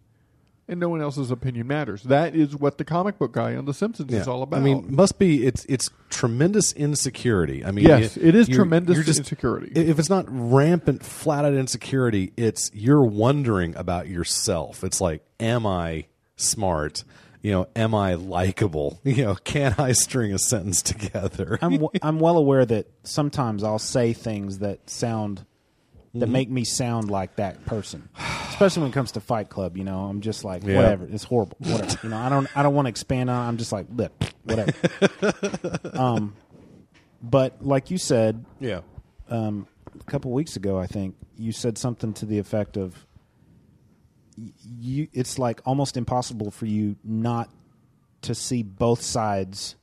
and no one else's opinion matters. That is what the comic book guy on The Simpsons is all about. I mean, must be it's it's tremendous insecurity. I mean, Yes, you- it is you're- tremendous you're just- insecurity. If it's not rampant, flat out insecurity, it's you're wondering about yourself. It's like, am I smart? You know, am I likable? You know, can I string a sentence together? I'm w- I'm well aware that sometimes I'll say things that sound that Mhm. make me sound like that person, especially when it comes to Fight Club. You know, I'm just like Yeah. whatever. It's horrible. Whatever. you know, I don't I don't want to expand on. it. I'm just like lip whatever. um, but like you said, Yeah. um, a couple weeks ago, I think you said something to the effect of you. It's like almost impossible for you not to see both sides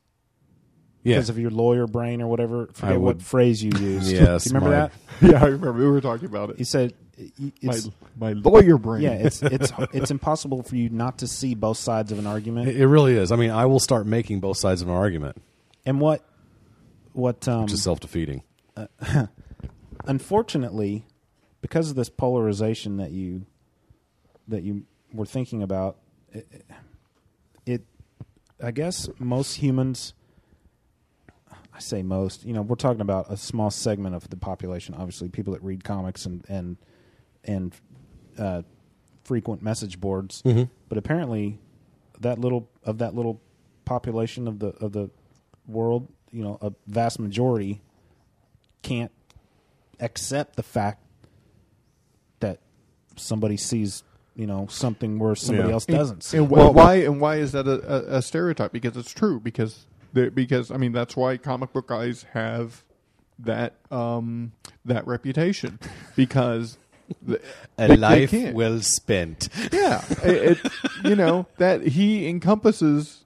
Yeah. because of your lawyer brain or whatever. Forget I what would- phrase you used. Yes, you remember my- that? Yeah, I remember. We were talking about it. He said, y- My- it's, my lawyer brain. Yeah, it's it's it's impossible for you not to see both sides of an argument. It, it really is. I mean, I will start making both sides of an argument, and what what um, which is self defeating. uh, unfortunately, because of this polarization that you that you were thinking about, it, it I guess most humans. I say most. You know, we're talking about a small segment of the population. Obviously, people that read comics and and and uh, frequent message boards. Mhm. But apparently, that little of that little population of the of the world, you know, a vast majority can't accept the fact that somebody sees, you know, something where somebody Yeah. else And- doesn't. see. And, wh- why and why is that a, a, a stereotype? Because it's true. Because they- because I mean that's why comic book guys have that um, that reputation because the, A they- they life can't. well spent. Yeah, it, it, you know that he encompasses.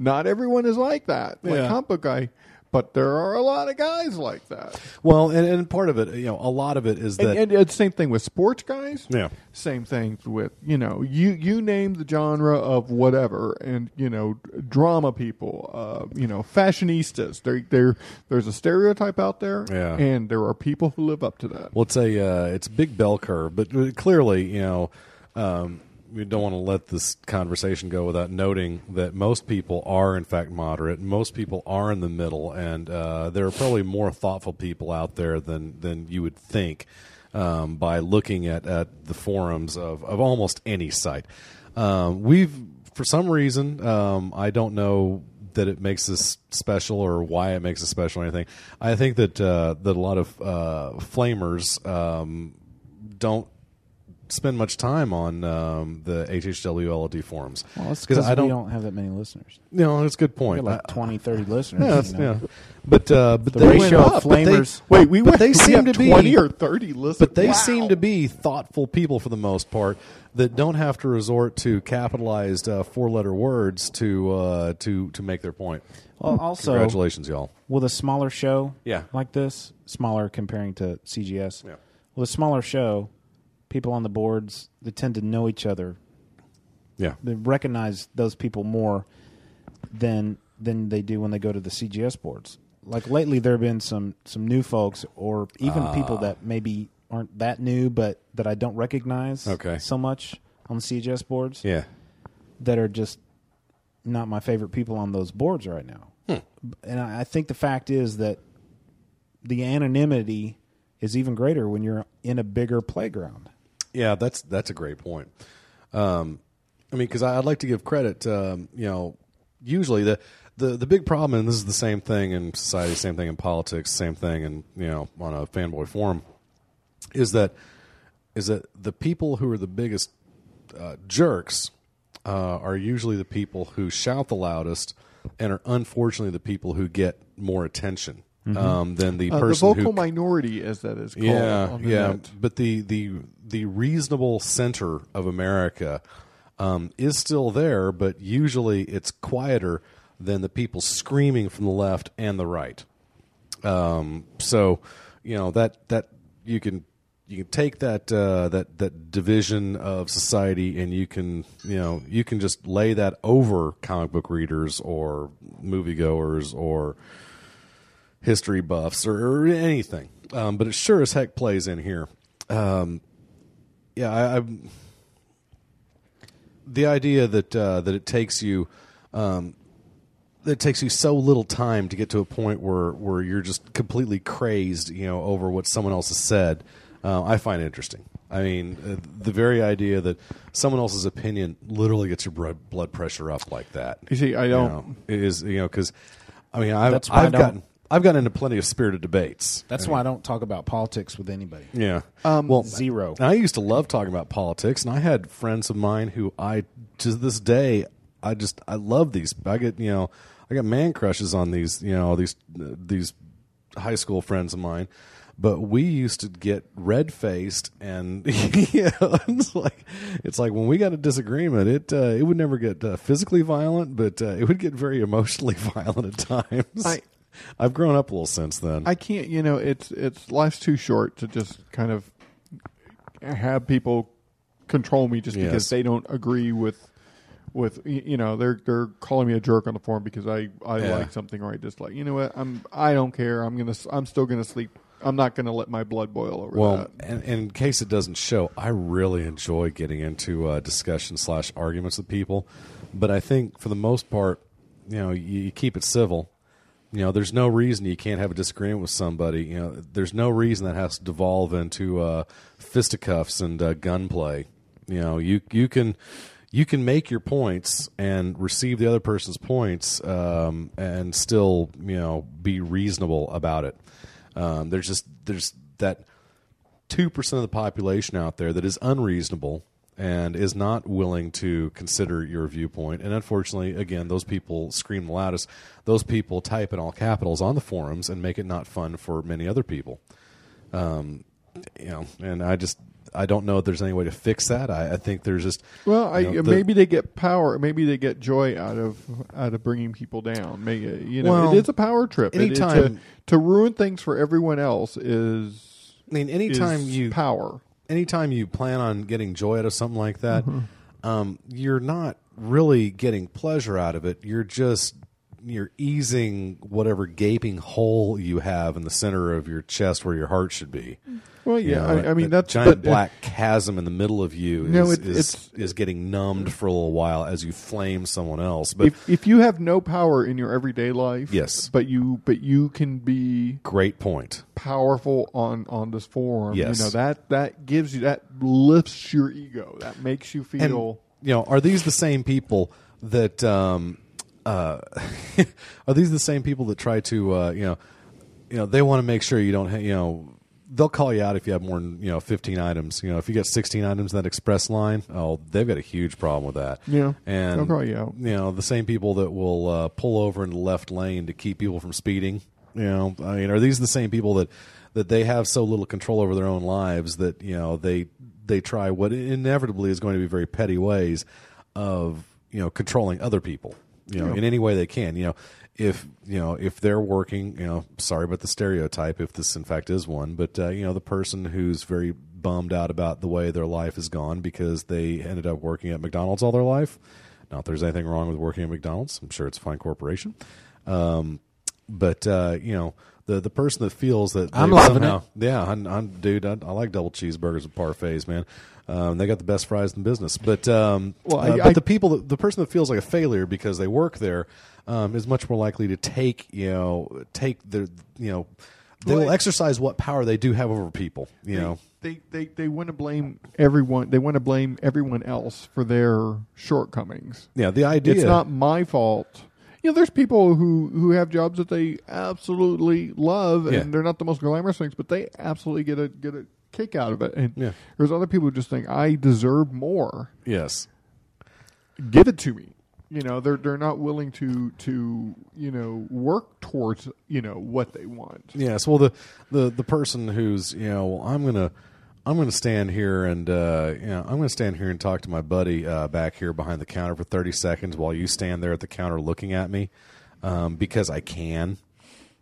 Not everyone is like that, like Yeah. comic book guy, but there are a lot of guys like that. Well, and, and part of it, you know, a lot of it is And, that and same thing with sports guys. Yeah. Same thing with you know you you name the genre of whatever, and you know drama people, uh, you know fashionistas. There there there's a stereotype out there, Yeah. and there are people who live up to that. Well, it's a uh, it's a big bell curve, but uh, clearly, you know, um, we don't want to let this conversation go without noting that most people are, in fact, moderate. Most people are in the middle, and uh, there are probably more thoughtful people out there than than you would think. um, by looking at, at the forums of, of almost any site. Um, we've, for some reason, um, I don't know that it makes us special or why it makes us special or anything. I think that uh, that a lot of uh, flamers um, don't spend much time on um, the HHWLD forums. Well, it's because I don't. don't have that many listeners. You know, that's a good point. like I- 20, 30 listeners. yeah, you know. yeah. But uh, but The they ratio of but they- Wait, we but went- they we seem to be 20 or 30 listeners. But they Wow. seem to be thoughtful people for the most part that don't have to resort to capitalized uh, four letter words to uh, to to make their point. Well, also, congratulations, y'all. with a smaller show Yeah. like this, smaller comparing to CGS, Yeah. with a smaller show, people on the boards they tend to know each other. Yeah. They recognize those people more than than they do when they go to the CGS boards. Like lately, there have been some some new folks, or even Ah. people that maybe aren't that new, but that I don't recognize Okay. so much on the CGS boards Yeah. that are just not my favorite people on those boards right now. Hmm. And I I think the fact is that the anonymity is even greater when you're in a bigger playground. Yeah, that's that's a great point. Um, I mean, because I'd like to give credit. Um, you know, usually the, the the big problem, and this is the same thing in society, same thing in politics, same thing, and you know, on a fanboy forum, is that is that the people who are the biggest uh, jerks uh, are usually the people who shout the loudest, and are unfortunately the people who get more attention um, than the Uh, the person vocal who minority, as that is called. yeah, on the yeah. net. But the the the reasonable center of America um, is still there, but usually it's quieter than the people screaming from the left and the right. Um, so you know that that you can you can take that uh, that that division of society and you can you know you can just lay that over comic book readers or moviegoers or history buffs or, or anything. Um, but it sure as heck plays in here. Um, yeah, I, I the idea that uh, that it takes you um, that it takes you so little time to get to a point where where you're just completely crazed, you know, over what someone else has said. Uh, I find interesting. I mean, uh, the very idea that someone else's opinion literally gets your blood blood pressure up like that. You see, I don't- know, is you know because I mean I've, That's why I I've don't- gotten I've gotten into plenty of spirited debates. That's why I don't talk about politics with anybody. Yeah. Um, well, Zero. I used to love talking about politics, and I had friends of mine who I, to this day, I just I love these. I get you know, I got man crushes on these you know these uh, these high school friends of mine. But we used to get red faced, and you know, it's like it's like when we got a disagreement, it uh, it would never get uh, physically violent, but uh, it would get very emotionally violent at times. I- I've grown up a little since then. I can't. You know, it's it's life's too short to just kind of have people control me just Yes. because they don't agree with with you know they're they're calling me a jerk on the forum because I I Yeah. like something or I dislike. You know what? I'm I don't care. I'm gonna I'm still gonna sleep. I'm not gonna let my blood boil over Well, that. and, and in case it doesn't show, I really enjoy getting into uh, discussion slash arguments with people, but I think for the most part, you know, you, you keep it civil. You know, there's no reason you can't have a disagreement with somebody. You know, there's no reason that has to devolve into uh, fisticuffs and uh, gunplay. You know, you you can you can make your points and receive the other person's points, um, and still you know be reasonable about it. Um, there's just there's that two percent of the population out there that is unreasonable and is not willing to consider your viewpoint. And unfortunately, again, those people scream the loudest. Those people type in all capitals on the forums and make it not fun for many other people. Um, you know, and I just I don't know if there's any way to fix that. I, I think there's just Well, I, you know, the- maybe they get power. Maybe they get joy out of out of bringing people down. Maybe you know, Well, it is a power trip. It- it- anytime- to, to ruin things for everyone else is. I mean, anytime you power. Anytime you plan on getting joy out of something like that, Mm-hmm. um, you're not really getting pleasure out of it. You're just you're easing whatever gaping hole you have in the center of your chest where your heart should be. Well, You yeah, know, I, I mean that that's giant but, uh, black chasm in the middle of you is, No, it- is, it's- is getting numbed for a little while as you flame someone else. But if if you have no power in your everyday life, Yes. but you but you can be great point. powerful on on this forum. Yes. you know that that gives you that lifts your ego. That makes you And, feel. you know, are these the same people that um, uh, are these the same people that try to uh, you know, you know, they want to make sure you don't, ha- you know, they'll call you out if you have more than you know 15 items. You know, if you got 16 items in that express line, oh, they've got a huge problem with that. Yeah, and they'll call you out. You know, the same people that will uh, pull over in the left lane to keep people from speeding. You know, I mean, are these the same people that that they have so little control over their own lives that you know they they try what inevitably is going to be very petty ways of you know controlling other people you know Yeah. in any way they can you know if you know if they're working you know sorry about the stereotype if this in fact is one but uh, you know the person who's very bummed out about the way their life has gone because they ended up working at McDonald's all their life not there's anything wrong with working at McDonald's I'm sure it's a fine corporation um, but uh, you know the the person that feels that I'm loving somehow, yeah, I'm, I'm dude. I, I like double cheeseburgers and parfaits, man. Um, they got the best fries in the business. But um, Well, uh, but I- the people, that, the person that feels like a failure because they work there, um, is much more likely to take you know take the you know they will exercise what power they do have over people. You know, they they they want to blame everyone. They want to blame everyone else for their shortcomings. yeah. The idea It's not my fault. You know, there's people who who have jobs that they absolutely love, and Yeah. they're not the most glamorous things, but they absolutely get a get a kick out of it. And Yeah. there's other people who just think I deserve more. yes. Give it to me. You know, they're they're not willing to to you know work towards you know what they want. Yes. Well, the the the person who's you know well, I'm gonna I'm gonna stand here and uh, you know I'm gonna stand here and talk to my buddy uh, back here behind the counter for 30 seconds while you stand there at the counter looking at me um, because I can.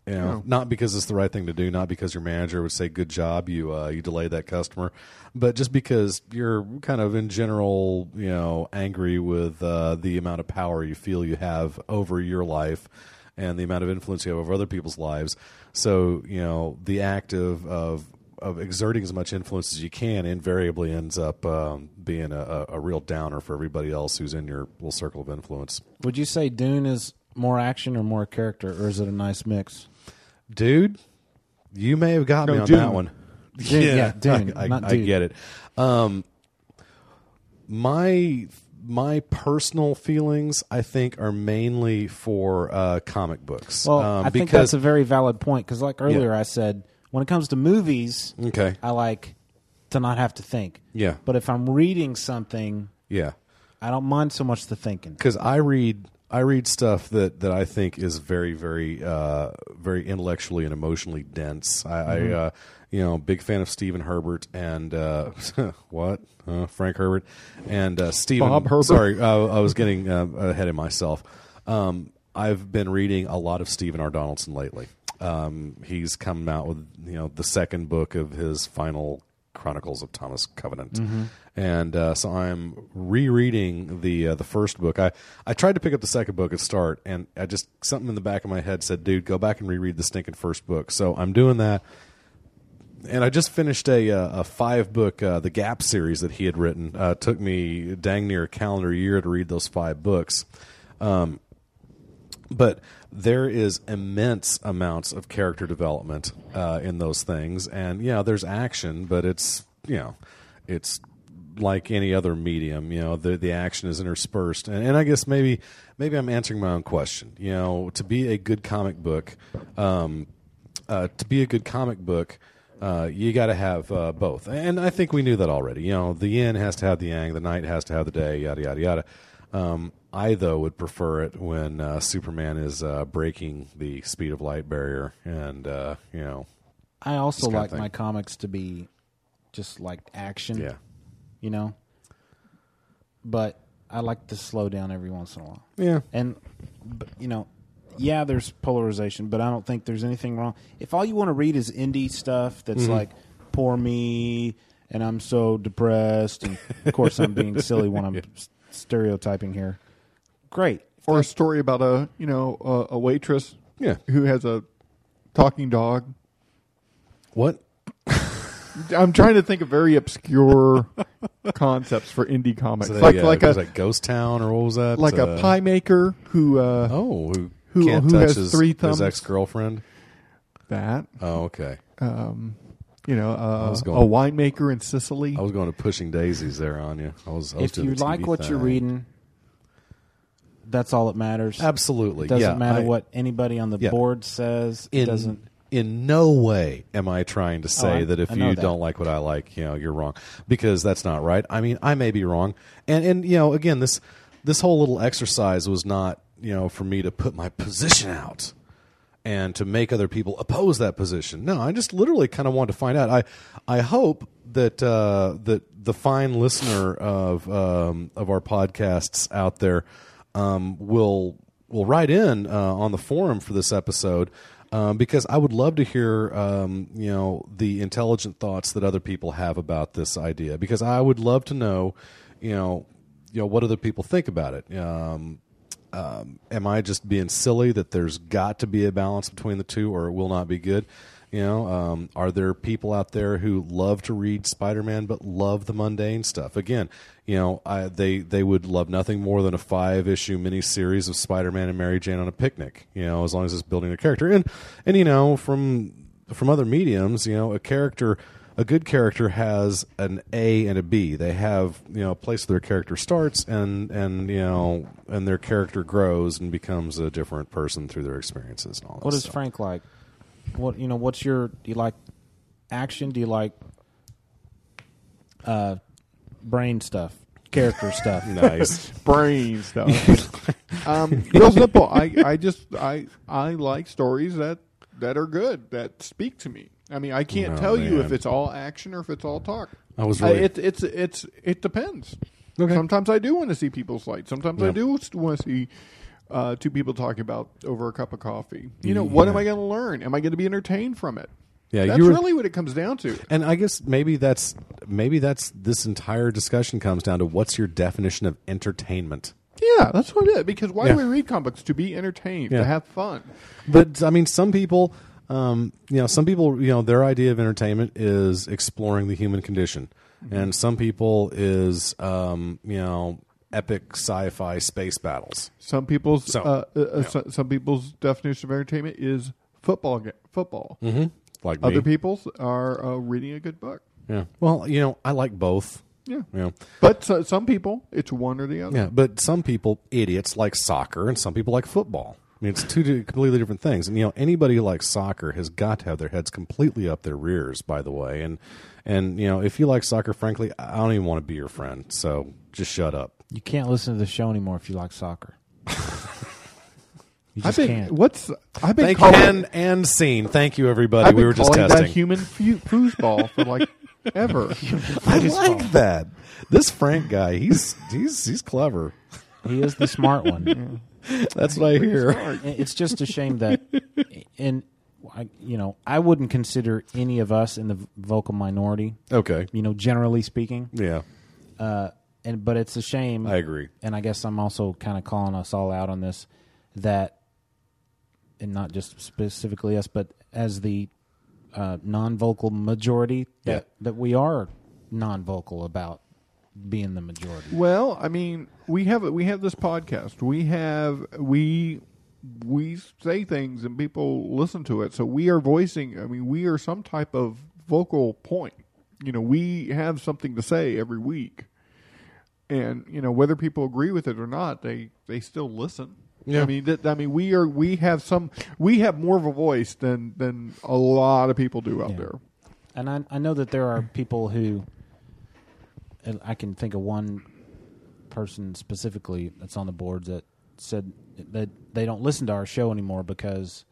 You know, No. not because it's the right thing to do, not because your manager would say "good job," you uh, you delayed that customer, but just because you're kind of in general, you know, angry with uh, the amount of power you feel you have over your life and the amount of influence you have over other people's lives. So you know, the act of of, of exerting as much influence as you can invariably ends up um, being a, a, a real downer for everybody else who's in your little circle of influence. Would you say Dune is more action or more character, or is it a nice mix? dude. You may have got me on Dune. that one. Dune, yeah, Dune, I, I, not I dude. get it. Um, my my personal feelings, I think, are mainly for uh, comic books. Well, um, I think that's a very valid point because, like earlier, I said when it comes to movies, okay, I like to not have to think. Yeah. But if I'm reading something, yeah, I don't mind so much the thinking. because I read I read stuff that, that I think is very very uh, very intellectually and emotionally dense. I, Mhm. I uh, you know big fan of Stephen Herbert and uh, what uh, Frank Herbert and uh, Stephen Bob Herbert. Sorry, uh, I was getting uh, ahead of myself. Um, I've been reading a lot of Stephen R. Donaldson lately. Um, he's come out with you know the second book of his final Chronicles of Thomas Covenant, Mhm. And uh, so I'm rereading the uh, the first book. I I tried to pick up the second book at start, and I just something in the back of my head said, "Dude, go back and reread the stinking first book." So I'm doing that. And I just finished a uh, a five book uh, the Gap series that he had written. Uh, took me dang near a calendar year to read those five books. Um, but there is immense amounts of character development uh, in those things, and yeah, there's action, but it's you know, it's like any other medium. You know, the the action is interspersed, and, and I guess maybe maybe I'm answering my own question. You know, to be a good comic book, um, uh, to be a good comic book. Uh, you got to have uh, both, and I think we knew that already. You know, the yin has to have the yang, the night has to have the day, yada yada yada. Um, I though would prefer it when uh, Superman is uh, breaking the speed of light barrier, and uh, you know, I also this kind of like my comics to be just like action. Yeah. You know? But I like to slow down every once in a while. Yeah. And, but, you know, yeah, there's polarization, but I don't think there's anything wrong. If all you want to read is indie stuff that's Mhm. like, poor me, and I'm so depressed, and of course I'm being silly when I'm s- stereotyping here. Great. or a story about a you know a, a waitress Yeah. who has a talking dog. What? I'm trying to think of very obscure concepts for indie comics, So like they, uh, like was a that Ghost Town or what was that? like Uh, a pie maker who uh, Oh, who, Who- can't who touch has his, three his ex girlfriend? that Oh, okay. um, you know uh, was a winemaker in Sicily. I was going to pushing daisies there on you. I was. I was If doing you the like TV what you're thing. reading, that's all that matters. absolutely It doesn't yeah, matter I- what anybody on the Yeah. board says. It in doesn't. In no way am I trying to say I- that if you that. don't like what I like, you know, you're wrong because that's not right. I mean, I may be wrong, and and you know, again, this this whole little exercise was not you know for me to put my position out and to make other people oppose that position. No, I just literally kind of wanted to find out. I I hope that uh, that the fine listener of um, of our podcasts out there um, will will write in uh, on the forum for this episode. Um, because I would love to hear, um, you know, the intelligent thoughts that other people have about this idea. Because I would love to know, you know, you know what other people think about it. Um, um, am I just being silly that there's got to be a balance between the two, or it will not be good? You know, um, are there people out there who love to read Spider-Man but love the mundane stuff? Again, you know, I, they they would love nothing more than a five-issue miniseries of Spider-Man and Mary Jane on a picnic. You know, as long as it's building a character, and and you know, from from other mediums, you know, a character a good character has an A and a B. They have you know a place where their character starts and and you know and their character grows and becomes a different person through their experiences and all that. What is stuff. Frank like? What you know? What's your? Do you like action? Do you like uh, brain stuff, character stuff? Nice. brain stuff. um, real simple. I, I just I I like stories that that are good that speak to me. I mean, I can't Oh, tell you if it's all action or if it's all talk. I was really- it, it's it's it depends. Okay. Sometimes I do want to see people's light. Sometimes I do want to see uh, two people talking about over a cup of coffee. You know, what am I going to learn? Am I going to be entertained from it? Yeah, that's were- really what it comes down to. And I guess maybe that's maybe that's this entire discussion comes down to what's your definition of entertainment. Yeah, that's what it is. Because why Yeah. do we read comics? To be entertained, Yeah. to have fun. But I mean, some people, um, you know, some people, you know, their idea of entertainment is exploring the human condition, and some people is, um, you know, epic sci-fi space battles. Some people's So, uh, uh, uh, so- some people's definition of entertainment is football. Ga- football. Mm-hmm. Like me. Other people's are uh, reading a good book. Yeah. Well, you know, I like both. Yeah. Yeah. But so, some people, it's one or the other. Yeah, but some people, idiots, like soccer, and some people like football. I mean, it's two completely different things. And you know, anybody who likes soccer has got to have their heads completely up their rears. By the way, and and you know, if you like soccer, frankly, I don't even want to be your friend. So just shut up. You can't listen to the show anymore if you like soccer. You I've been can't. what's I've been Thank calling, and and scene. Thank you, everybody. I've we been were just calling testing. that human fu- foosball for like ever. I like that. This Frank guy, he's he's he's clever. He is the smart one. That's what I hear. It's just a shame that, and I, you know, I wouldn't consider any of us in the vocal minority. Okay. You know, generally speaking. Yeah. Uh, And but it's a shame. I agree. And I guess I'm also kind of calling us all out on this that, and not just specifically us, but as the uh, non-vocal majority that that we are non-vocal about being the majority. Well, I mean, we have we have this podcast. We have we we say things and people listen to it. So we are voicing. I mean, we are some type of vocal point. You know, we have something to say every week, and you know whether people agree with it or not, they they still listen. Yeah. I mean, that, I mean, we are we have some we have more of a voice than than a lot of people do out Yeah. there. And I, I know that there are people who, I can think of one person specifically that's on the boards that said that they don't listen to our show anymore because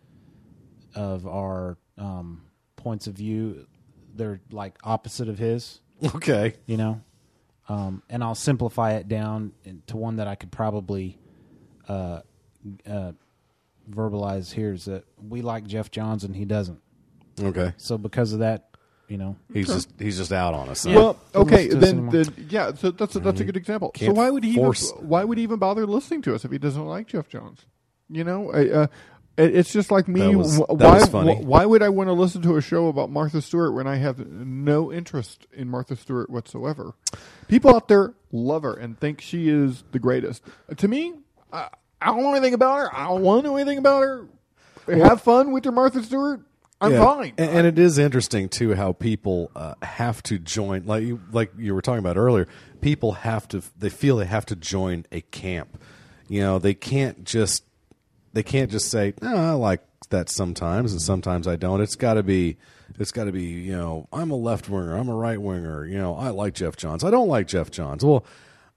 of our um, points of view. They're like opposite of his, Okay. you know. Um, and I'll simplify it down to one that I could probably uh, uh, verbalize here is that we like Geoff Johns and he doesn't. Okay. So because of that, you know. He's just he's just out on us. huh? Well, Don't okay, listen to us then, then yeah, so that's a, that's a good example. So Can't why would he even, why would he even bother listening to us if he doesn't like Jeff Jones? You know, I, uh, it, it's just like me. That was- that why was funny. wh- why would I want to listen to a show about Martha Stewart when I have no interest in Martha Stewart whatsoever? People out there love her and think she is the greatest. To me, I, I don't know anything about her. I don't want to know anything about her. have fun with your Martha Stewart. I'm Yeah. fine. And, and it is interesting too how people uh, have to join, like you, like you were talking about earlier. People have to, they feel they have to join a camp. You know, they can't just, they can't just say, "No, I like that sometimes, and sometimes I don't." It's got to be, it's got to be, you know, I'm a left winger, I'm a right winger. You know, I like Geoff Johns, I don't like Geoff Johns. Well,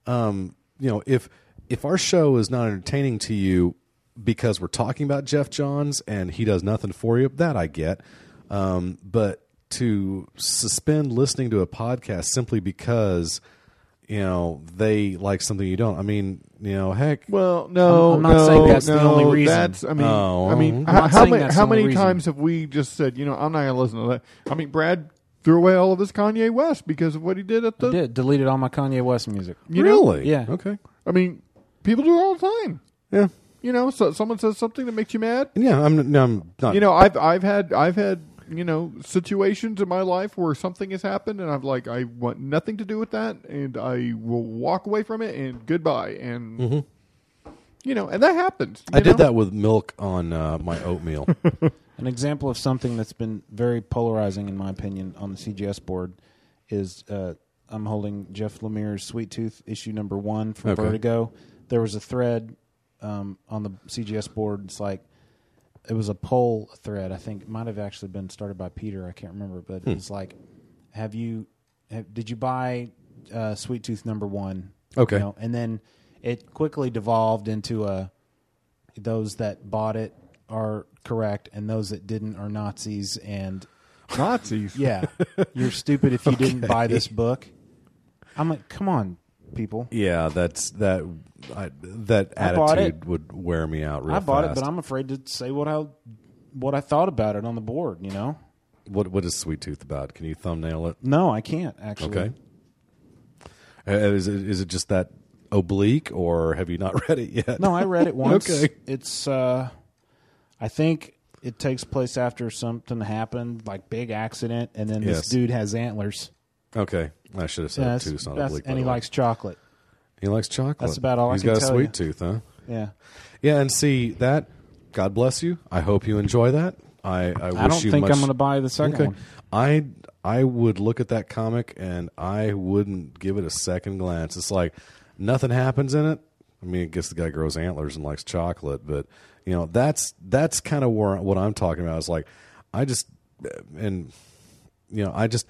um, you know, if if our show is not entertaining to you because we're talking about Geoff Johns and he does nothing for you, that I get. Um, but to suspend listening to a podcast simply because you know they like something you don't. I mean, you know, heck. Well, no, I'm- I'm not no, saying that's the no, only reason. That's, I mean, Oh, I mean, how, how saying many, how many reason. times have we just said, you know, I'm not going to listen to that? I mean, Brad threw away all of his Kanye West because of what he did at I the. did deleted all my Kanye West music. You know? really? Yeah. Okay. I mean, people do it all the time. Yeah. You know, so someone says something that makes you mad. Yeah, I'm. No, I'm not. You know, I've I've had I've had you know situations in my life where something has happened and I'm like I want nothing to do with that and I will walk away from it and goodbye and you know and that happens. I you did know? that with milk on uh, my oatmeal. An example of something that's been very polarizing, in my opinion, on the CGS board is uh, I'm holding Jeff Lemire's Sweet Tooth issue number one from Okay. Vertigo. There was a thread um, on the CGS board. It's like it was a poll thread. I think it might have actually been started by Peter. I can't remember, but Hmm. it's like, have you, have, did you buy uh, Sweet Tooth number one? Okay. You know, and then it quickly devolved into a those that bought it are correct and those that didn't are Nazis and Nazis. yeah, you're stupid if you didn't buy this book. I'm like, come on, people. yeah, that's that. I, that I bought attitude it. would wear me out. Real I bought it, fast. but I'm afraid to say what I what I thought about it on the board. You know, What what is Sweet Tooth about? Can you thumbnail it? no, I can't actually. Okay. Uh, is it is it just that oblique, or have you not read it yet? No, I read it once. Okay. It's uh I think it takes place after something happened, like big accident, and then Yes. this dude has antlers. Okay, I should have said Yeah, it too. It's not oblique. and he way. likes chocolate. he likes chocolate. That's about all I He's got a sweet you. tooth, huh? Yeah. Yeah, and see that. God bless you. I hope you enjoy that. I I, wish I don't think much- I'm going to buy the second Okay. one. I I would look at that comic and I wouldn't give it a second glance. It's like nothing happens in it. I mean, I guess the guy grows antlers and likes chocolate, but you know that's that's kind of where what I'm talking about is like I just and you know I just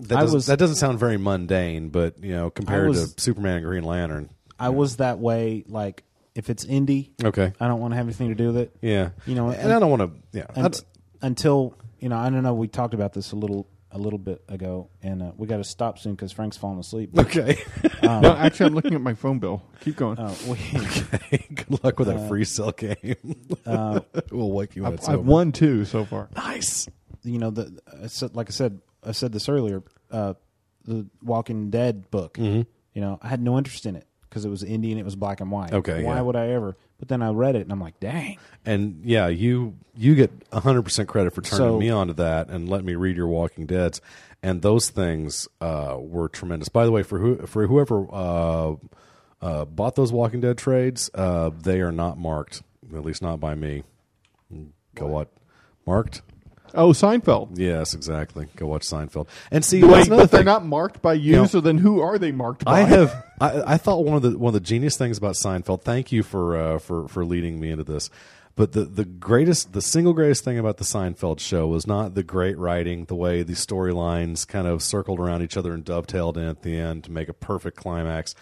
that I doesn't, was- that doesn't sound very mundane, but you know compared was- to Superman and Green Lantern, I was that way like if it's indie, okay, I don't want to have anything to do with it. yeah, You know, and I don't want to, yeah, Un- until you know, I don't know. We talked about this a little a little bit ago, and uh, we got to stop soon because Frank's falling asleep. okay. no, actually, I'm looking at my phone bill. Keep going. Uh, we, Good luck with that Uh, free cell game. we'll wake you up. I've, I've won two so far. Nice. you know, the I said, like I said, I said this earlier. Uh, the Walking Dead book. Mm-hmm. You know, I had no interest in it because it was indie and it was black and white. Okay, why yeah. would I ever? But then I read it and I'm like, dang. And yeah, you you get hundred percent credit for turning So- me onto that and letting me read your Walking Dead's, and those things uh, were tremendous. By the way, for who for whoever uh, uh, bought those Walking Dead trades, uh, they are not marked, at least not by me. Go what? Marked? Oh, Seinfeld. Yes, exactly. Go watch Seinfeld and see. Wait, that's another but they're not marked by you. know, so then, who are they marked by? I have. I, I thought one of the one of the genius things about Seinfeld. Thank you for uh, for for leading me into this. But the the greatest, the single greatest thing about the Seinfeld show was not the great writing, the way the storylines kind of circled around each other and dovetailed in at the end to make a perfect climax.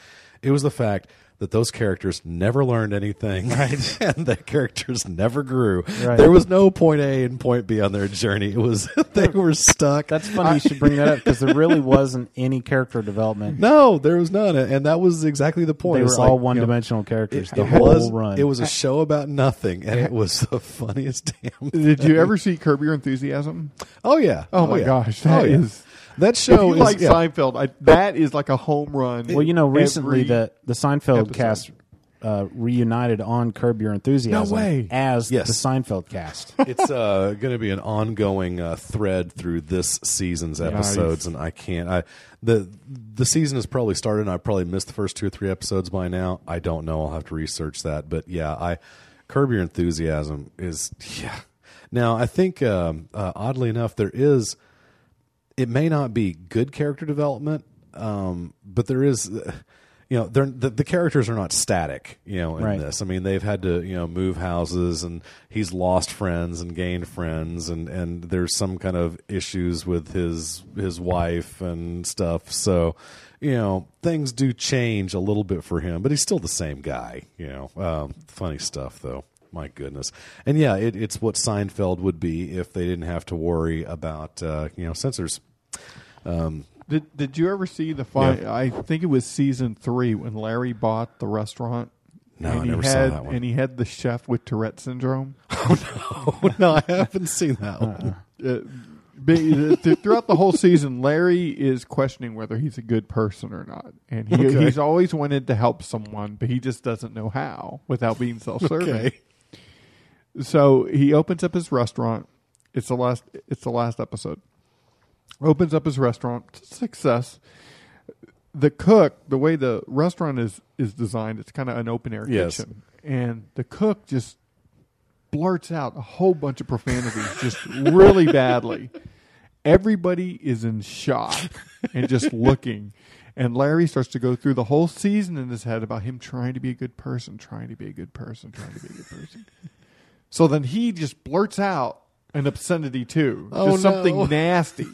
It was the fact that those characters never learned anything, right? and the characters never grew. Right. There was no point A and point B on their journey. It was they were stuck. That's funny you should bring that up because there really wasn't any character development. no, there was none, and that was exactly the point. They It's were like, all you know, one-dimensional characters It, the it whole was, run. It was a show about nothing, and it was the funniest damn. Did you ever see Curb Your Enthusiasm? Oh yeah. Oh, oh my yeah. gosh, Oh, yeah. is- that If show you is like yeah. Seinfeld, I, that is like a home run. well, you know, recently every the the Seinfeld episode. cast uh, reunited on Curb Your Enthusiasm No way. as Yes. the Seinfeld cast. it's uh, going to be an ongoing uh, thread through this season's episodes, and I can't. I the the season has probably started, and I probably missed the first two or three episodes by now. I don't know. I'll have to research that. But yeah, I Curb Your Enthusiasm is yeah. Now I think um, uh, oddly enough, there is. It may not be good character development, um, but there is. You know, they're, the, the characters are not static. You know, in Right. this. I mean, they've had to you know move houses, and he's lost friends and gained friends, and and there's some kind of issues with his his wife and stuff. So, you know, things do change a little bit for him, but he's still the same guy. You know, um, funny stuff though. My goodness, and yeah, it, it's what Seinfeld would be if they didn't have to worry about uh, you know censors. Um, Did Did you ever see the fight? I think it was season three when Larry bought the restaurant. No, and I he never saw had, that one. And he had the chef with Tourette syndrome. oh no, no, I haven't seen that one. Uh, uh, th- throughout the whole season, Larry is questioning whether he's a good person or not, and he, Okay. he's always wanted to help someone, but he just doesn't know how without being self-serving. Okay. So he opens up his restaurant. It's the last. It's the last episode. Opens up his restaurant. Success. The cook, the way the restaurant is is designed, it's kind of an open air Yes. kitchen, and the cook just blurts out a whole bunch of profanities, just really badly. Everybody is in shock and just looking. And Larry starts to go through the whole season in his head about him trying to be a good person, trying to be a good person, trying to be a good person. So then he just blurts out an obscenity too, Oh, just something no. nasty.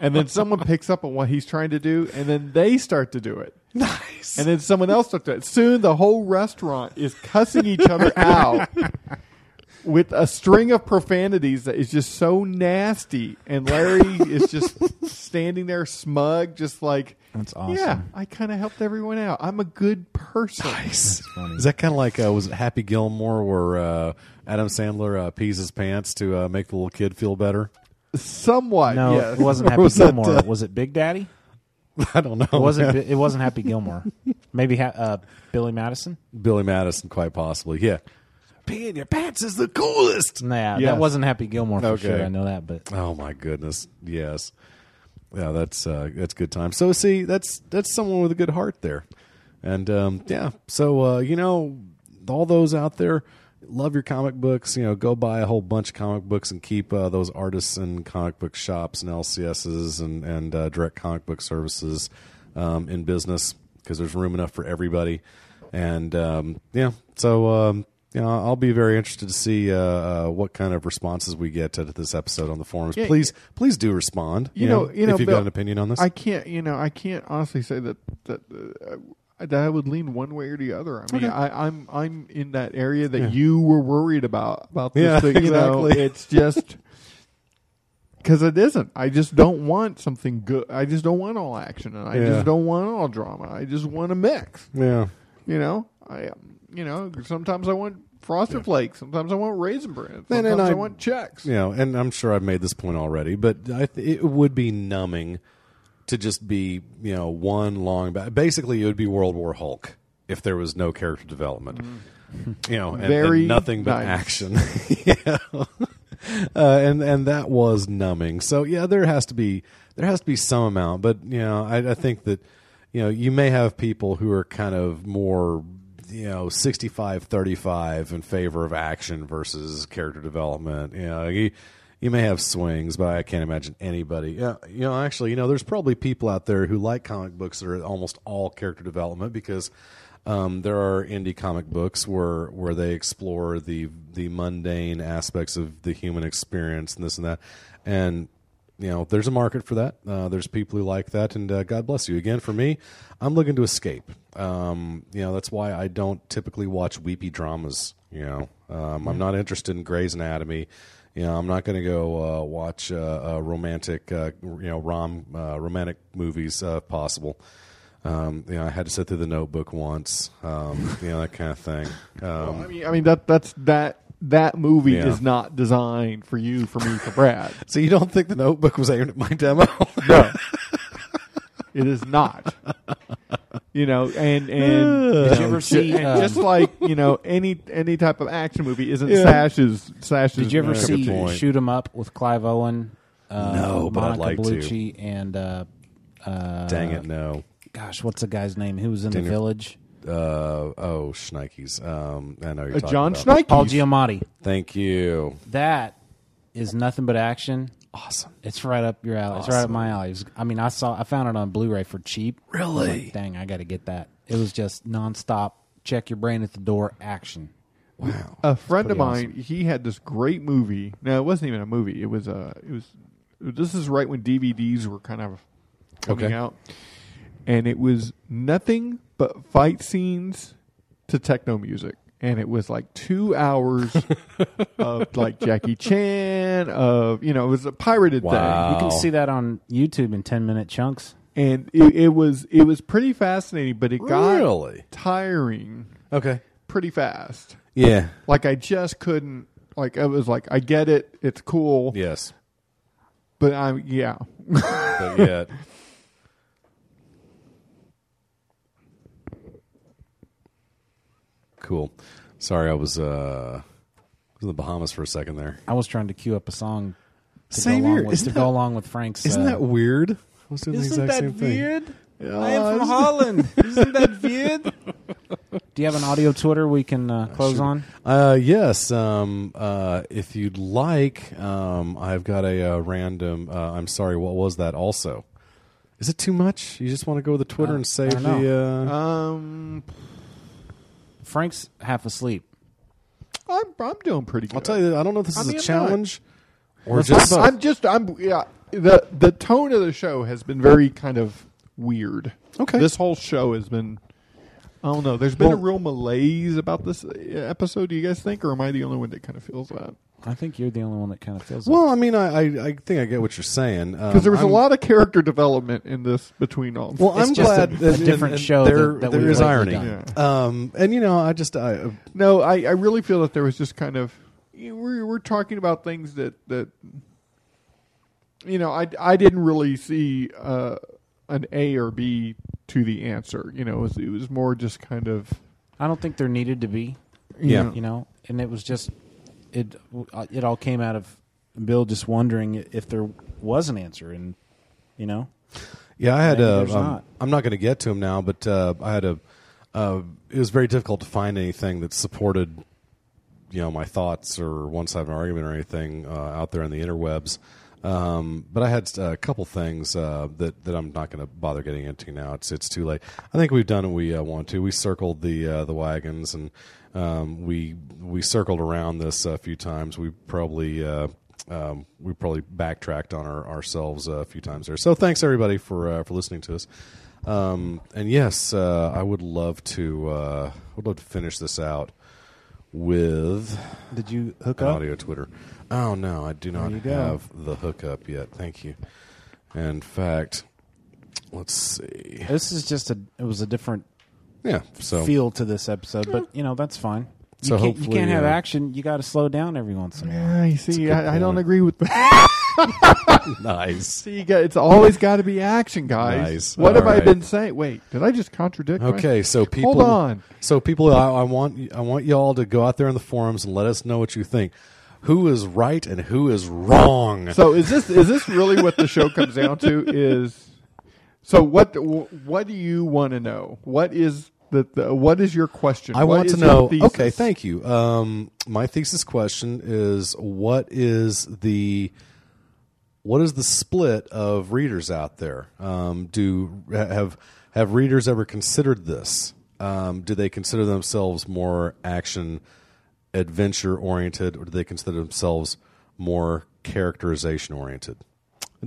and then someone picks up on what he's trying to do, and then they start to do it. Nice. And then someone else starts to do it. Soon the whole restaurant is cussing each other out with a string of profanities that is just so nasty. And Larry is just standing there smug, just like, That's awesome. yeah, I kind of helped everyone out. I'm a good person. Nice. Is that kind of like uh, was it Happy Gilmore where uh, Adam Sandler uh, pees his pants to uh, make the little kid feel better? Somewhat, No, yes. it wasn't Happy was that, Gilmore. uh, was it Big Daddy? I don't know. It wasn't. Bi- it wasn't Happy Gilmore. Maybe ha- uh, Billy Madison. Billy Madison, quite possibly. Yeah. Peeing your pants is the coolest. Nah, Yes. that wasn't Happy Gilmore for Okay. sure. I know that, but Oh my goodness. Yes. Yeah, that's uh, that's good time. So see, that's that's someone with a good heart there. And um, yeah, so uh, you know, all those out there love your comic books, you know, go buy a whole bunch of comic books and keep uh, those artists and comic book shops and LCSs and and uh, direct comic book services um, in business because there's room enough for everybody. And um, yeah, so um, you know, I'll be very interested to see uh, uh, what kind of responses we get to this episode on the forums. Yeah, please, please do respond. you know, you know, if you've Bill, got an opinion on this. I can't, you know, I can't honestly say that that uh, that I would lean one way or the other. I mean, Okay. I, I'm I'm in that area that Yeah. you were worried about about this Yeah, thing. You know, exactly. it's just because it isn't. I just don't want something good. I just don't want all action, and I Yeah. just don't want all drama. I just want a mix. yeah. You know, I you know sometimes I want frosted flakes. Sometimes I want raisin bran. And- Sometimes and I, I- want checks. you know, and I'm sure I've made this point already, but I th- it would be numbing to just be, you know, one long. Ba- Basically, it would be World War Hulk if there was no character development. You know, and, and nothing but nice. action. yeah. Uh, and and that was numbing. So yeah, there has to be there has to be some amount, but you know, I, I think that you know you may have people who are kind of more you know 65 35 in favor of action versus character development. You know you, you may have swings but i can't imagine anybody. Yeah you know actually you know there's probably people out there who like comic books that are almost all character development because um, there are indie comic books where where they explore the the mundane aspects of the human experience and this and that. And you know, there's a market for that. Uh, there's people who like that, and uh, God bless you. Again, for me, I'm looking to escape. Um, you know, that's why I don't typically watch weepy dramas. You know, um, I'm not interested in Grey's Anatomy. You know, I'm not going to go uh, watch uh, uh, romantic, uh, you know, rom uh, romantic movies uh, if possible. Um, you know, I had to sit through the Notebook once. Um, you know, that kind of thing. Um, I mean, I mean that that's that that movie Yeah. is not designed for you, for me, for Brad. so you don't think the Notebook was aimed at my demo? No, it is not. You know, and and Did you ever see, and um, just like you know any any type of action movie isn't Yeah. Sash's Sash's. Did you ever see point. Shoot 'Em Up with Clive Owen? Uh, No, but I'd Monica like to. Bellucci and uh, uh, Dang it, no. Gosh, what's the guy's name? Who was in Daniel- the village? Uh, oh, Schneikes. Um, I know you're Uh, talking John about. Schneike? Paul Giamatti. Thank you. That is nothing but action. Awesome. It's right up your alley. It's right up my alley. It was- I mean, I saw, I found it on Blu-ray for cheap. Really? I was like, Dang, I got to get that. It was just nonstop. Check your brain at the door. Action. Wow. a friend of pretty mine he had this great movie no it wasn't even a movie it was uh it was this is right when dvds were kind of coming Okay. out and it was nothing but fight scenes to techno music and it was like two hours of like jackie chan of you know it was a pirated Wow. You can see that on YouTube in ten-minute chunks. thing and it, it was it was pretty fascinating but it got Really? tiring Okay. pretty fast Yeah. like i just couldn't like i was like i get it it's cool Yes. But I'm yeah. But yet. cool. Sorry, I was uh, was in the Bahamas for a second there. I was trying to cue up a song to Same go along here. with, Isn't to that- go along with Frank's. Isn't uh, that weird? I was doing the Isn't exact that same thing. weird? Yeah, I am from it's- Holland. Isn't that weird? Do you have an audio Twitter we can uh, close on? Uh, yes. Um, uh, if you'd like, um, I've got a, uh random. Uh, I'm sorry. What was that? Also, is it too much? You just want to go with the Twitter Uh, and save don't the. Uh, Um, Frank's half asleep. I'm I'm doing pretty good. I'll tell you. I don't know if this I is mean, a I'm challenge or Let's just. I'm just I'm yeah. The the tone of the show has been very kind of weird. Okay. This whole show has been. I don't know. There's been a real malaise about this uh, episode. Do you guys think, or am I the only one that kind of feels that? I think you're the only one that kind of feels. well, I mean, I, I, I think I get what you're saying Because there was Um, I'm- a lot of character development in this between all. Well, It's I'm just glad a- that a different and show There, that- that there we've is lately irony, done. um, and you know, I just I, No, I, I really feel that there was just kind of you know, we're we're talking about things that that you know I I didn't really see uh, an A or B to the answer. You know, it was, it was more just kind of I don't think there needed to be. Yeah. you know, and it was just it. It all came out of Bill just wondering if there was an answer, and you know, Yeah, I had a. there's Um, not. I'm not going to get to him now, but uh, I had a. Uh, it was very difficult to find anything that supported, you know, my thoughts or one side of an argument or anything uh, out there in the interwebs. Um, but I had uh, a couple things uh, that that I'm not going to bother getting into now. It's it's too late. I think we've done what we uh, want to. We circled the uh, the wagons and um, we we circled around this a few times. We probably. Uh, um, we probably backtracked on our, ourselves a few times there. So thanks everybody for uh, for listening to us. Um, and yes, uh, I would love to uh, would love to finish this out with did you hook up? audio Twitter. Oh no, I do not you go. have the hookup yet. Thank you. In fact, let's see. This is just a. It was a different Yeah, so feel to this episode, but you know that's fine. You So can't, you hopefully, can't have uh, action. You got to slow down every once in a while. yeah. You see, I, I don't agree with that. nice. see, you got, it's always got to be action, guys. Nice. What All have I right. been saying? Wait, did I just contradict? my- Okay, so people. hold on. So people, I, I want I want y'all to go out there in the forums and let us know what you think. Who is right and who is wrong? So is this is this really what the show comes down to? Is so what what do you want to know? What is the, the what is your question? I What want to know. Okay, thank you. Um, my thesis question is: What is the what is the split of readers out there? Um, do have have readers ever considered this? Um, do they consider themselves more action adventure oriented, or do they consider themselves more characterization oriented?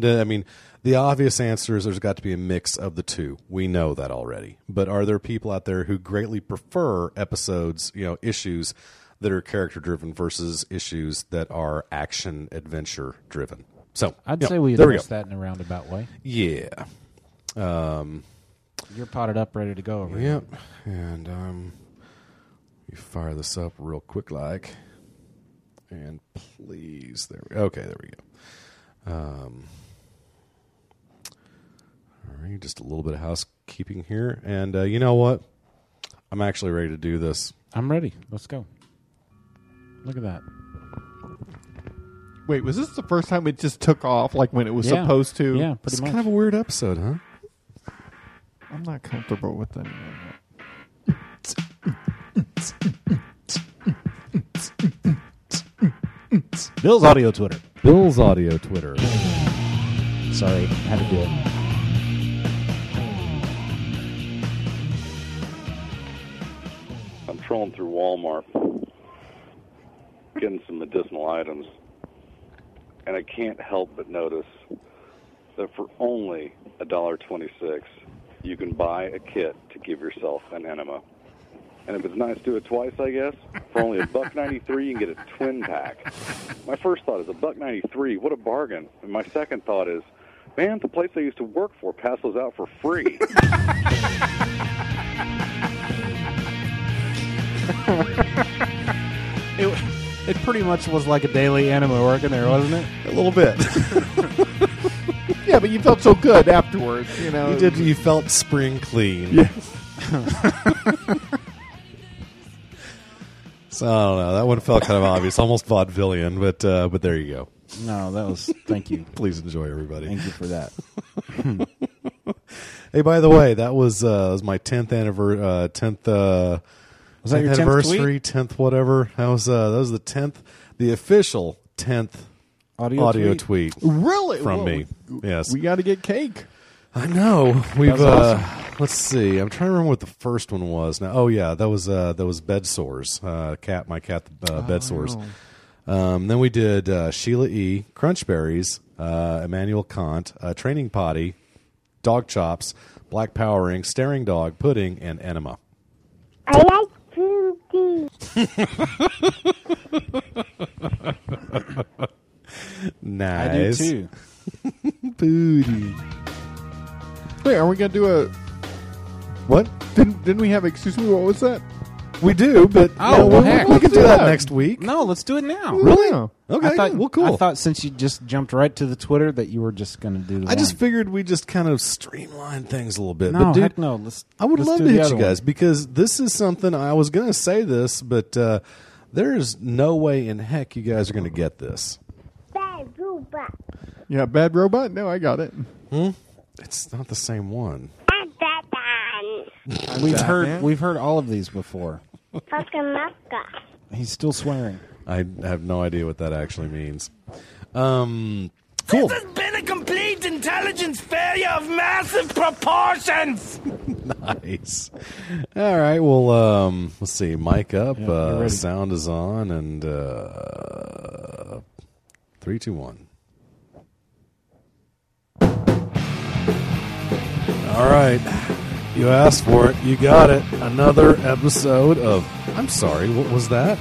I mean, the obvious answer is there's got to be a mix of the two. We know that already. But are there people out there who greatly prefer episodes, you know, issues that are character driven versus issues that are action adventure driven? So I'd say we there we address that in a roundabout way. Yeah. Um, You're potted up, ready to go over here. Yep. And um, you fire this up real quick, like. And please, there. We, okay, there we go. Um, all right, just a little bit of housekeeping here, and uh, you know what? I'm actually ready to do this. I'm ready. Let's go. Look at that. Wait, was this the first time it just took off, like when it was Yeah. supposed to? Yeah, pretty It's much. kind of a weird episode, huh? I'm not comfortable with any of Bill's audio Twitter. Bill's audio Twitter. Sorry, had to do it. I'm trolling through Walmart, getting some medicinal items, and I can't help but notice that for only a dollar twenty-six, you can buy a kit to give yourself an enema. And if it's nice, to do it twice, I guess. For only a buck ninety-three, you can get a twin pack. My first thought is a buck ninety-three. What a bargain! And my second thought is, man, the place I used to work for passed those out for free. It, it pretty much was like a daily enema working there, wasn't it? A little bit. Yeah, but you felt so good afterwards. You know, you did. You felt spring clean. Yes. So I don't know. That one felt kind of obvious, almost vaudevillian, but uh, but there you go. No, that was. Thank you. Please enjoy, everybody. Thank you for that. Hey, by the way, that was uh, was my tenth anniversary. Uh, tenth uh, Was that your anniversary? Tenth whatever. That was uh, that was the tenth, the official tenth Audio audio tweet? tweet. Really? from Well, me. yes, We got to get cake. I know. We've was uh, let's see. I'm trying to remember what the first one was. Now, oh yeah, that was uh, that was bed sores. Uh, cat, my cat, uh, bed sores. Um, then we did uh, Sheila E. Crunchberries, uh, Immanuel Kant, uh, Training Potty, Dog Chops, Black Powering, Staring Dog, Pudding, and Enema. I like fruity. Nice. I do too. Booty. Wait, are we gonna do a? What? Didn't didn't we have? Excuse me, what was that? We do, but Oh, no, well, we, heck. we can do that Yeah. next week. No, let's do it now. Really? Yeah. Okay. I thought, well, cool. I thought since you just jumped right to the Twitter that you were just going to do. The I just figured we just kind of streamline things a little bit. no, but dude, heck no. Let's. I would let's love do to the hit you guys one. because this is something I was going to say this, but uh, there is no way in heck you guys are going to get this. Bad robot. Yeah, bad robot. No, I got it. It's not the same one. And that done. We've heard. We've heard all of these before. He's still swearing. I have no idea what that actually means. Um, cool. This has been a complete intelligence failure of massive proportions. nice. All right. Well, um, let's see. Mic up. Yeah, you're uh, ready. sound is on, and uh, three, two, one. All right. You asked for it. You got it. Another episode of. I'm sorry. What was that?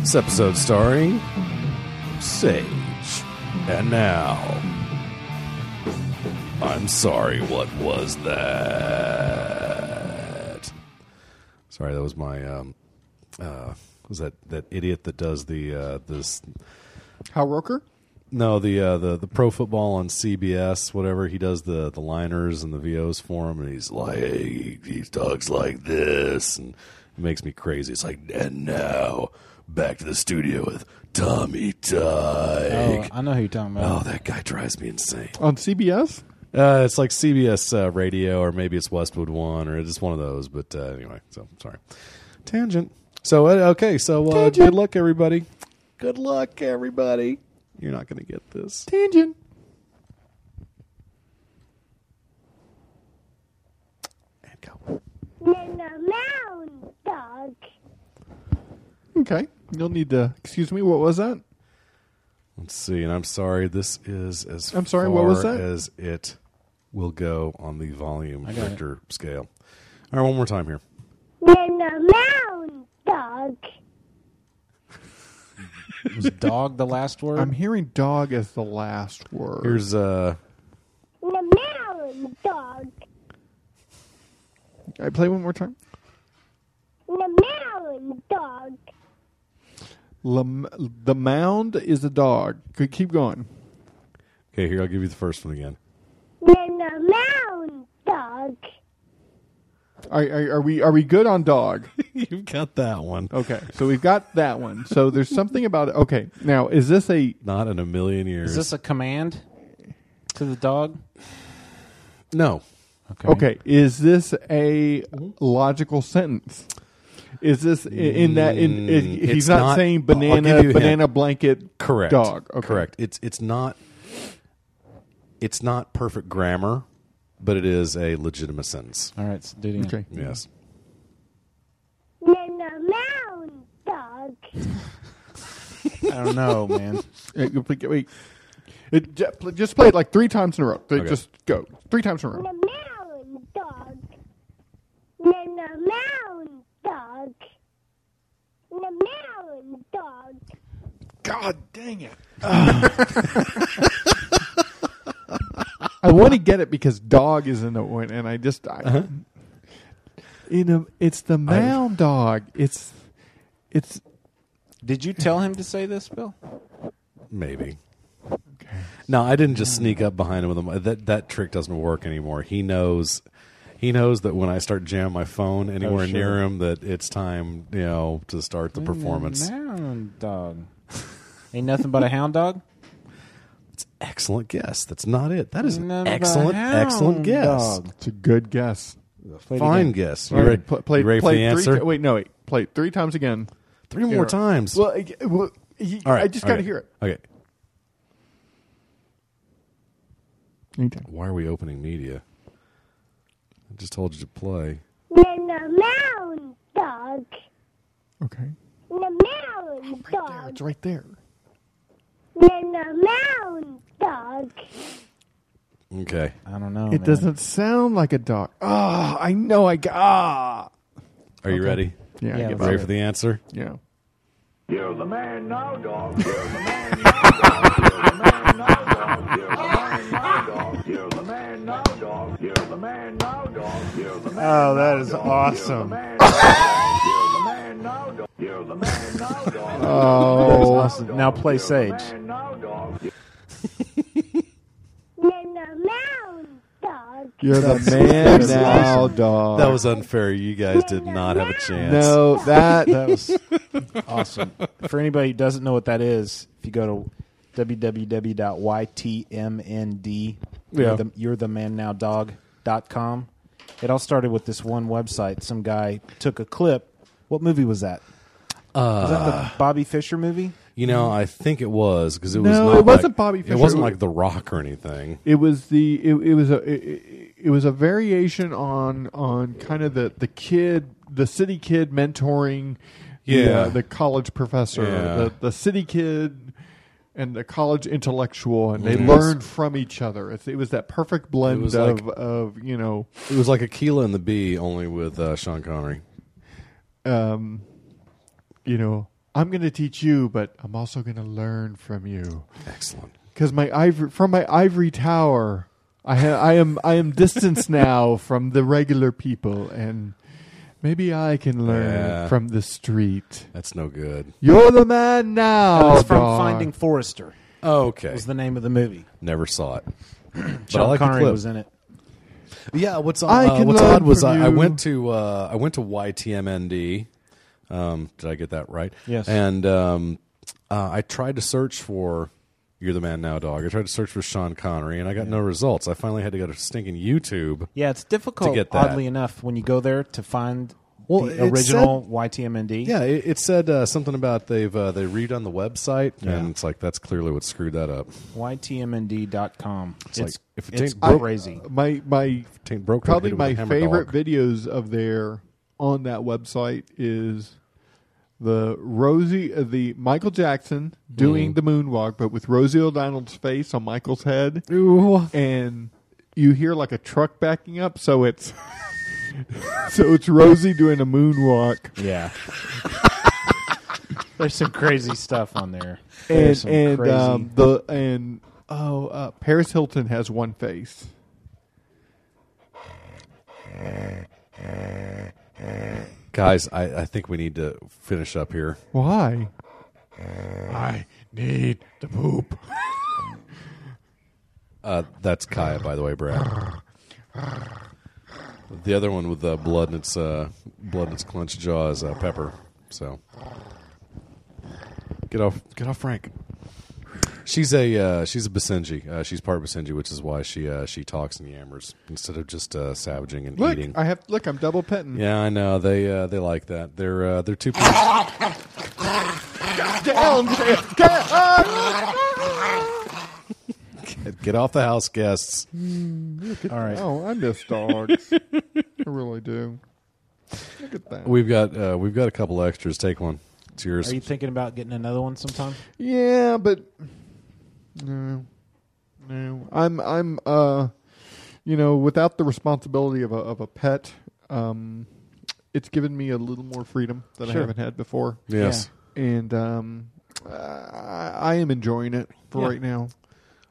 This episode starring Sage. And now. I'm sorry, what was that? Sorry, that was my um uh was that that idiot that does the uh this Hal Roker. No, the uh the the pro football on CBS, whatever, he does the the liners and the VOs for him and he's like hey, he talks like this and it makes me crazy. It's like and now back to the studio with Tommy Oh, I know who you're talking Oh, that guy drives me insane. on CBS. Uh, it's like CBS uh, Radio, or maybe it's Westwood One, or it's one of those. But uh, anyway, so sorry. Tangent. So uh, okay, so uh, good luck, everybody. Good luck, everybody. You're not going to get this. Tangent. And go. No, no, mound dog. Okay, you'll need to. Excuse me. What was that? Let's see, and I'm sorry. This is as I'm sorry, far what was that? as it will go on the volume I got it. Richter scale. All right, one more time here. Then the mountain dog. Was dog the last word? I'm hearing dog as the last word. Here's uh, The mountain dog. I play one more time. The mountain dog. Lam- the mound is a dog. Good, Keep going. okay. Here, I'll give you the first one again. The mountain dog. Are, are, are we are we good on dog? You've got that one. Okay, so we've got that one. So there's something about it. Okay, now is this a Not in a million years. Is this a command to the dog? no? Okay. okay? Is this a logical sentence? Is this i- in that in, Mm, in he's it's not, not- saying I'll give banana you a hint. banana blanket Correct. dog? Okay. Correct. It's it's not. It's not perfect grammar, but it is a legitimate sentence. All right, so do it again. Okay. Yes. Then the mountain dog. I don't know, man. Hey, go play- Wait, it, ju- pl- just play it like three times in a row. Okay. Just go three times in a The row. mountain dog. Then the mountain dog. The mountain dog. God dang it! I want to get it because dog is in the one, and I just I, Uh-huh. in a, it's the mound dog. It's it's Did you tell him to say this, Bill? Maybe. No, I didn't just sneak up behind him with him. That that trick doesn't work anymore. He knows. He knows that when I start jamming my phone anywhere Oh, sure. near him, that it's time, you know, to start the performance. Hound dog. Ain't nothing but a hound dog. It's excellent guess. That's not it. That is an Nothing but a excellent, hound excellent guess. dog. it's a good guess. Play it Fine again. guess. You All right, ready, pl- play you ready play for the three answer? ti- wait, no, wait. Play three times again. Three more Yeah. times. Well, I, well he- All right. I just got to okay. hear it. Okay. Anytime. Why are we opening media? I just told you to play. Then the mountain dog. Okay. The mountain There, dog. it's right there. Then the mountain dog. Okay. I don't know. it man. doesn't sound like a dog. Ah, I know. I got. Ah. Are you ready? Yeah, Yeah, get Ready for the answer? Yeah. You're the man now, dog. You're the man now, dog. You're the man now, dog. You're the man now, dog. You're the man now, dog. You're the man Oh, that is awesome. now, dog. You're the man now, dog. You're the man now, dog. Oh, Now play Sage. Man now, dog. Then the dog. you're the man now, dog. That was unfair. You guys did not have a chance. no that. That was awesome. For anybody who doesn't know what that is, if you go to www.ytmnd, Yeah. you're, the, you're the man now dog.com. It all started with this one website. Some guy took a clip. What movie was that? was that the Bobby Fischer movie? You know, I think it was because it No, was. Not it wasn't like- Bobby It Fischer. wasn't like The Rock or anything. It was the it, it was a it, it was a variation on on kind of the the kid the city kid mentoring the, Yeah. uh, the college professor Yeah. the the city kid and the college intellectual and they Yes. learned from each other it's, it was that perfect blend was of like- of you know It was like Akeelah and the Bee, only with uh, Sean Connery. Um you know I'm going to teach you but I'm also going to learn from you Excellent. because my ivory from my ivory tower I ha- I am I am distanced now from the regular people and maybe I can learn Yeah. from the street. That's no good. You're the man now. That was from dog. Finding Forrester. Okay. Was the name of the movie. Never saw it. but Sean like the Connery clip. was in it. Yeah, what's I uh, can what's learn odd was from I, I you. went to uh, I went to YTMND. Um, did I get that right? Yes. And um, uh, I tried to search for "You're the Man Now, Dog." I tried to search for Sean Connery, and I got no results. I finally had to go to stinking YouTube. Yeah, it's difficult, To get that. oddly enough, when you go there to find Well, the original YTMND. Yeah, it, it said uh, something about they've uh, they redone the website, Yeah. and it's like that's clearly what screwed that up. YTMND.com. It's, like, if it it's broke- crazy. My my Taint broke. probably hit it with my favorite dog. videos of there on that website is the Rosie, uh, the Michael Jackson doing the moonwalk, but with Rosie O'Donnell's face on Michael's head, Ooh. and you hear like a truck backing up, so it's so it's Rosie doing a moonwalk, Yeah. There's some crazy stuff on there. and some and crazy. um, the and oh, uh, Paris Hilton has one face. Guys, I, I think we need to finish up here. Why? I need the poop. Uh, that's Kaya, by the way, Brad. The other one with the blood in its uh, blood in its clenched jaw is uh, Pepper. So get off, get off, Frank. She's a uh, she's a Basenji. Uh, she's part of Basenji, which is why she uh, she talks and yammers instead of just uh, savaging and Look, eating. I have look. I'm double petting. yeah, I know they uh, they like that. They're uh, they're two. Down, down. Get off the house, guests. All right. Oh, I miss dogs. I really do. Look at that. We've got uh, we've got a couple extras. Take one. It's yours. Are you thinking about getting another one sometime? Yeah, but no, no. I'm I'm uh, you know, without the responsibility of a of a pet, um, it's given me a little more freedom that I haven't had before. yes. and um, I, I am enjoying it for Yeah. right now.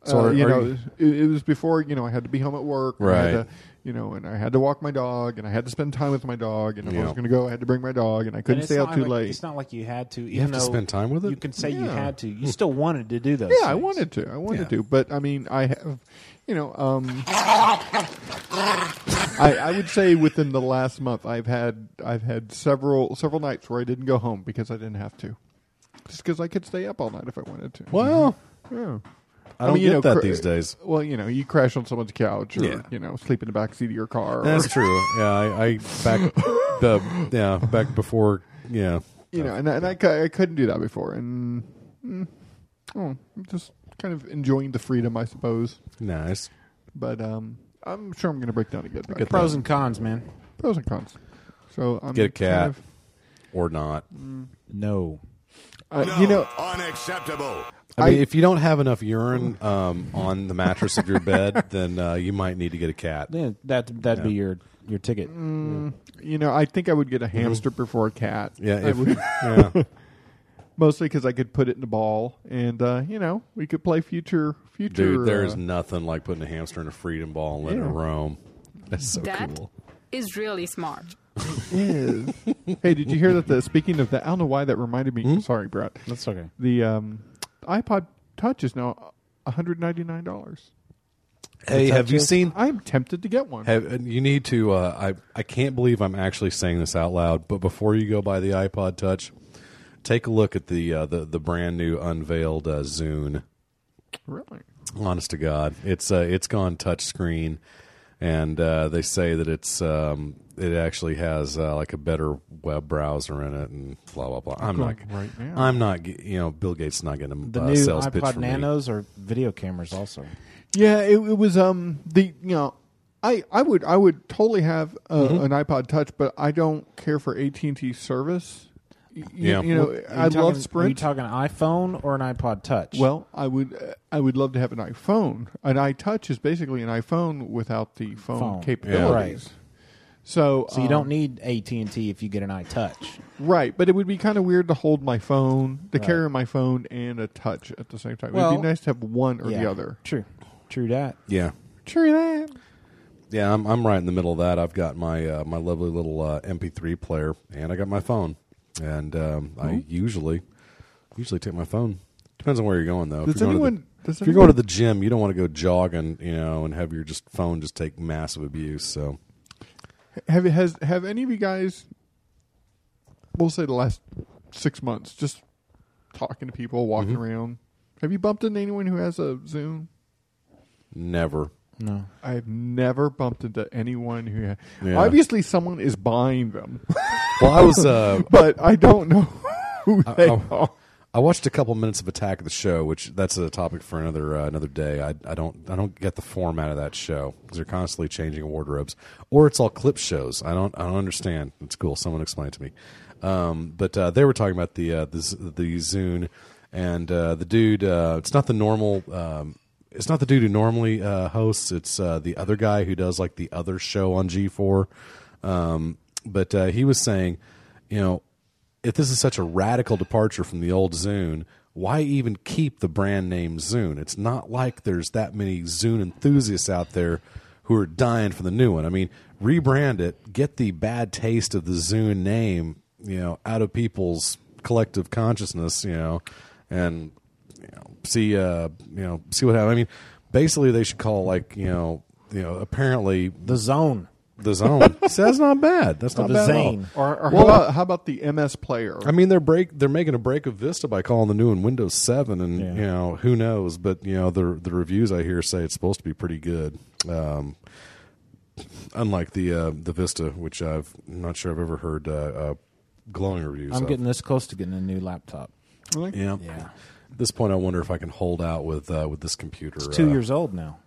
So Uh, are- you are know, you- it, it was before you know I had to be home at work, and I had Right. to, you know, and I had to walk my dog, and I had to spend time with my dog, and if I was going to go, I had to bring my dog, and I couldn't it's stay out too like- late. It's not like you had to. Even You have to spend time with it. You can say you had to. You still wanted to do those. yeah, I wanted to, I wanted Yeah. to, but I mean, I have, you know, um, I, I would say within the last month, I've had I've had several several nights where I didn't go home because I didn't have to, just because I could stay up all night if I wanted to. Well, Yeah. I don't mean, you get know, that cr- these days. Well, you know, you crash on someone's couch, or Yeah. you know, sleep in the back seat of your car. That's or, true. Yeah, I, I back the yeah back before yeah. you know, and, I- and I, cou- I couldn't do that before, and mm, oh, I'm just kind of enjoying the freedom, I suppose. Nice. But um, I'm sure I'm going to break down again. Get Pros and cons, man. pros and cons. So I'm Get a cat kind of- or not. No. Uh, you know, Unacceptable. I mean, I- if you don't have enough urine um, on the mattress of your bed, then uh, you might need to get a cat. Yeah, that that'd be your your ticket. you know, I think I would get a hamster before a cat. Mm-hmm. Yeah, if, would- yeah. mostly because I could put it in a ball, and uh, you know, we could play future future. Dude, there's uh, nothing like putting a hamster in a freedom ball and letting Yeah. it roam. That's so That cool. is really smart. Is. hey, did you hear that? The speaking of that, I don't know why that reminded me. Hmm? Sorry, Brett. That's okay. The um, iPod Touch is now 199 dollars. Hey, have you seen? I'm tempted to get one. Have, you need to. Uh, I I can't believe I'm actually saying this out loud. But before you go buy the iPod Touch, take a look at the uh, the the brand new unveiled uh, Zune. Really? Honest to God, it's uh, it's gone touch screen, and uh, they say that it's um, it actually has uh, like a better web browser in it, and blah blah blah. I'm not right now. I'm not. You know, Bill Gates is not getting a The uh, new sales pitch iPod for me. Nanos are video cameras also. Yeah, it, it was um the you know. I, I would I would totally have uh, Mm-hmm. an iPod Touch, but I don't care for AT and T service. Y- y- Yeah. you know Are I talking- love Are you Sprint. talking iPhone or an iPod Touch? Well, I would uh, I would love to have an iPhone. An iTouch is basically an iPhone without the phone, Phone. capabilities. Right. So so you um, don't need AT and T if you get an iTouch. right, but it would be kind of weird to hold my phone, to Right. carry my phone and a touch at the same time. it would be nice to have one or the other. True, true that. Yeah, True that. yeah. I'm I'm right in the middle of that. I've got my uh, my lovely little uh, MP3 player, and I got my phone, and um, I usually usually take my phone. Depends on where you're going though. Does if you're going to the, if you're going to the gym, you don't want to go jogging, you know, and have your just phone just take massive abuse. So have has have any of you guys? We'll say the last six months, just talking to people, walking Mm-hmm. around. Have you bumped into anyone who has a Zune? never. No. I've never bumped into anyone who. Ha- Yeah. Obviously, someone is buying them, Well, I was uh, but I don't know who they I- are. I watched a couple minutes of Attack of the Show, which that's a topic for another uh, another day. I, I don't I don't get the format of that show because they're constantly changing wardrobes, or it's all clip shows. I don't I don't understand. It's cool. Someone explain it to me. Um, but uh, they were talking about the uh, the the Zune and uh, the dude. Uh, it's not the normal. Um, it's not the dude who normally uh, hosts. It's uh, the other guy who does like the other show on G four. Um, but uh, he was saying, you know, if this is such a radical departure from the old Zune, why even keep the brand name Zune? It's not like there's that many Zune enthusiasts out there who are dying for the new one. I mean, rebrand it, get the bad taste of the Zune name, you know, out of people's collective consciousness, you know, and see, uh, you know, see what happens. I mean, basically, they should call like, you know, you know, apparently the zone. The zone. See, that's not bad. That's not the bad. at all. Zane. Or, or Well, how, about, how about the MS Player? I mean, they're break. They're making a break of Vista by calling the new one Windows Seven, and you know who knows. But you know the the reviews I hear say it's supposed to be pretty good. Um, unlike the uh, the Vista, which I've I'm not sure I've ever heard uh, uh, glowing reviews. I'm of. getting this close to getting a new laptop. yeah. Yeah. At this point, I wonder if I can hold out with uh, with this computer. It's two uh, years old now.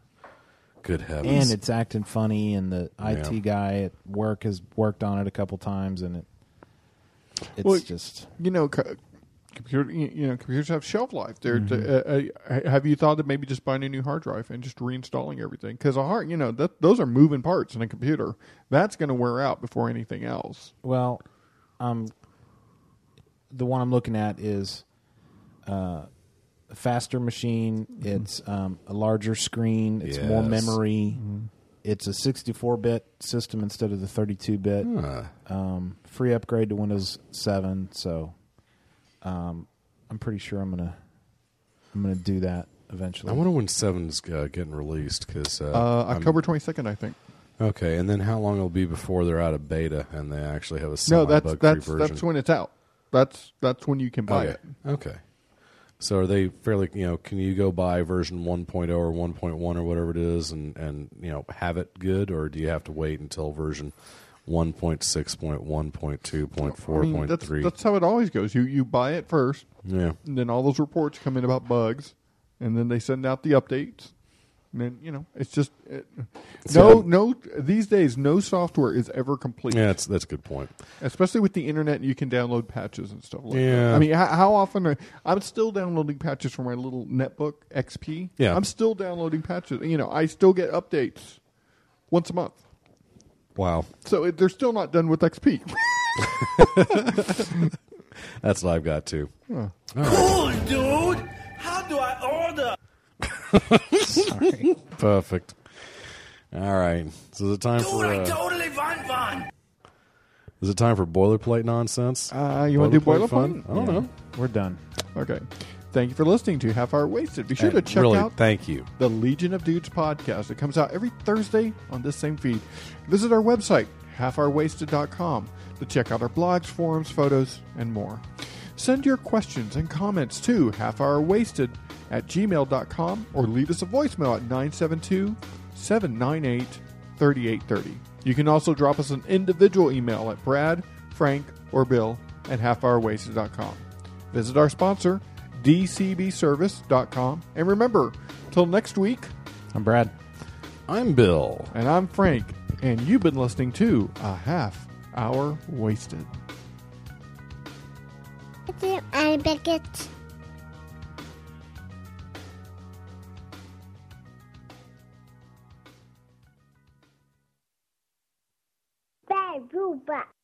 Good heavens! And it's acting funny, and the IT Yeah. guy at work has worked on it a couple times, and it it's Well, just you know, co- computer. You you know, computers have shelf life. They're, Mhm. uh, uh, have you thought of maybe just buying a new hard drive and just reinstalling everything? Because a hard, you know, that those are moving parts in a computer. That's going to wear out before anything else. well, um, the one I'm looking at is uh, a faster machine. It's um, a larger screen. It's more Yes. memory. Mm-hmm. It's a 64-bit system instead of the 32-bit. Huh. Um, free upgrade to Windows 7. So, um, I'm pretty sure I'm gonna I'm gonna do that eventually. I wonder when Seven's uh, getting released because uh, Uh, I'm- October twenty second, I think. Okay, and then how long it'll be before they're out of beta and they actually have a No, that's bug that's free version? that's when it's out. That's that's when you can buy okay. it. Okay. So are they fairly? You know, can you go buy version 1.0 or 1.1 or whatever it is, and and you know have it good, or do you have to wait until version 1.6.1.2.4.3? I mean, that's, that's how it always goes. You you buy it first, Yeah. and then all those reports come in about bugs, and then they send out the updates. And then you know it's just uh, it, See, no no these days no software is ever complete. Yeah, that's that's a good point. Especially with the internet, you can download patches and stuff like that. Yeah. I mean, how, how often are, I'm still downloading patches for my little netbook XP. Yeah. I'm still downloading patches. You know, I still get updates once a month. Wow, So it, they're still not done with XP. that's what I've got too. Huh. All right. Cool, dude. How do I order? Perfect. All right. So is it time Dude, for I uh, totally want one. is it time for boilerplate nonsense? Uh, you want to do boilerplate? fun? I don't Yeah. know. We're done. Okay. Thank you for listening to Half Hour Wasted. Be sure And to check really, out thank you. the Legion of Dudes podcast. It comes out every Thursday on this same feed. Visit our website, halfhourwasted.com, to check out our blogs, forums, photos, and more. Send your questions and comments to halfhourwasted at gmail.com or leave us a voicemail at 972 798 3830. You can also drop us an individual email at Brad, Frank, or Bill at halfhourwasted.com. Visit our sponsor, dcbservice.com. And remember, till next week, I'm Brad. I'm Bill. and I'm Frank, and you've been listening to A Half Hour Wasted. I Beckett. Bad Ruba.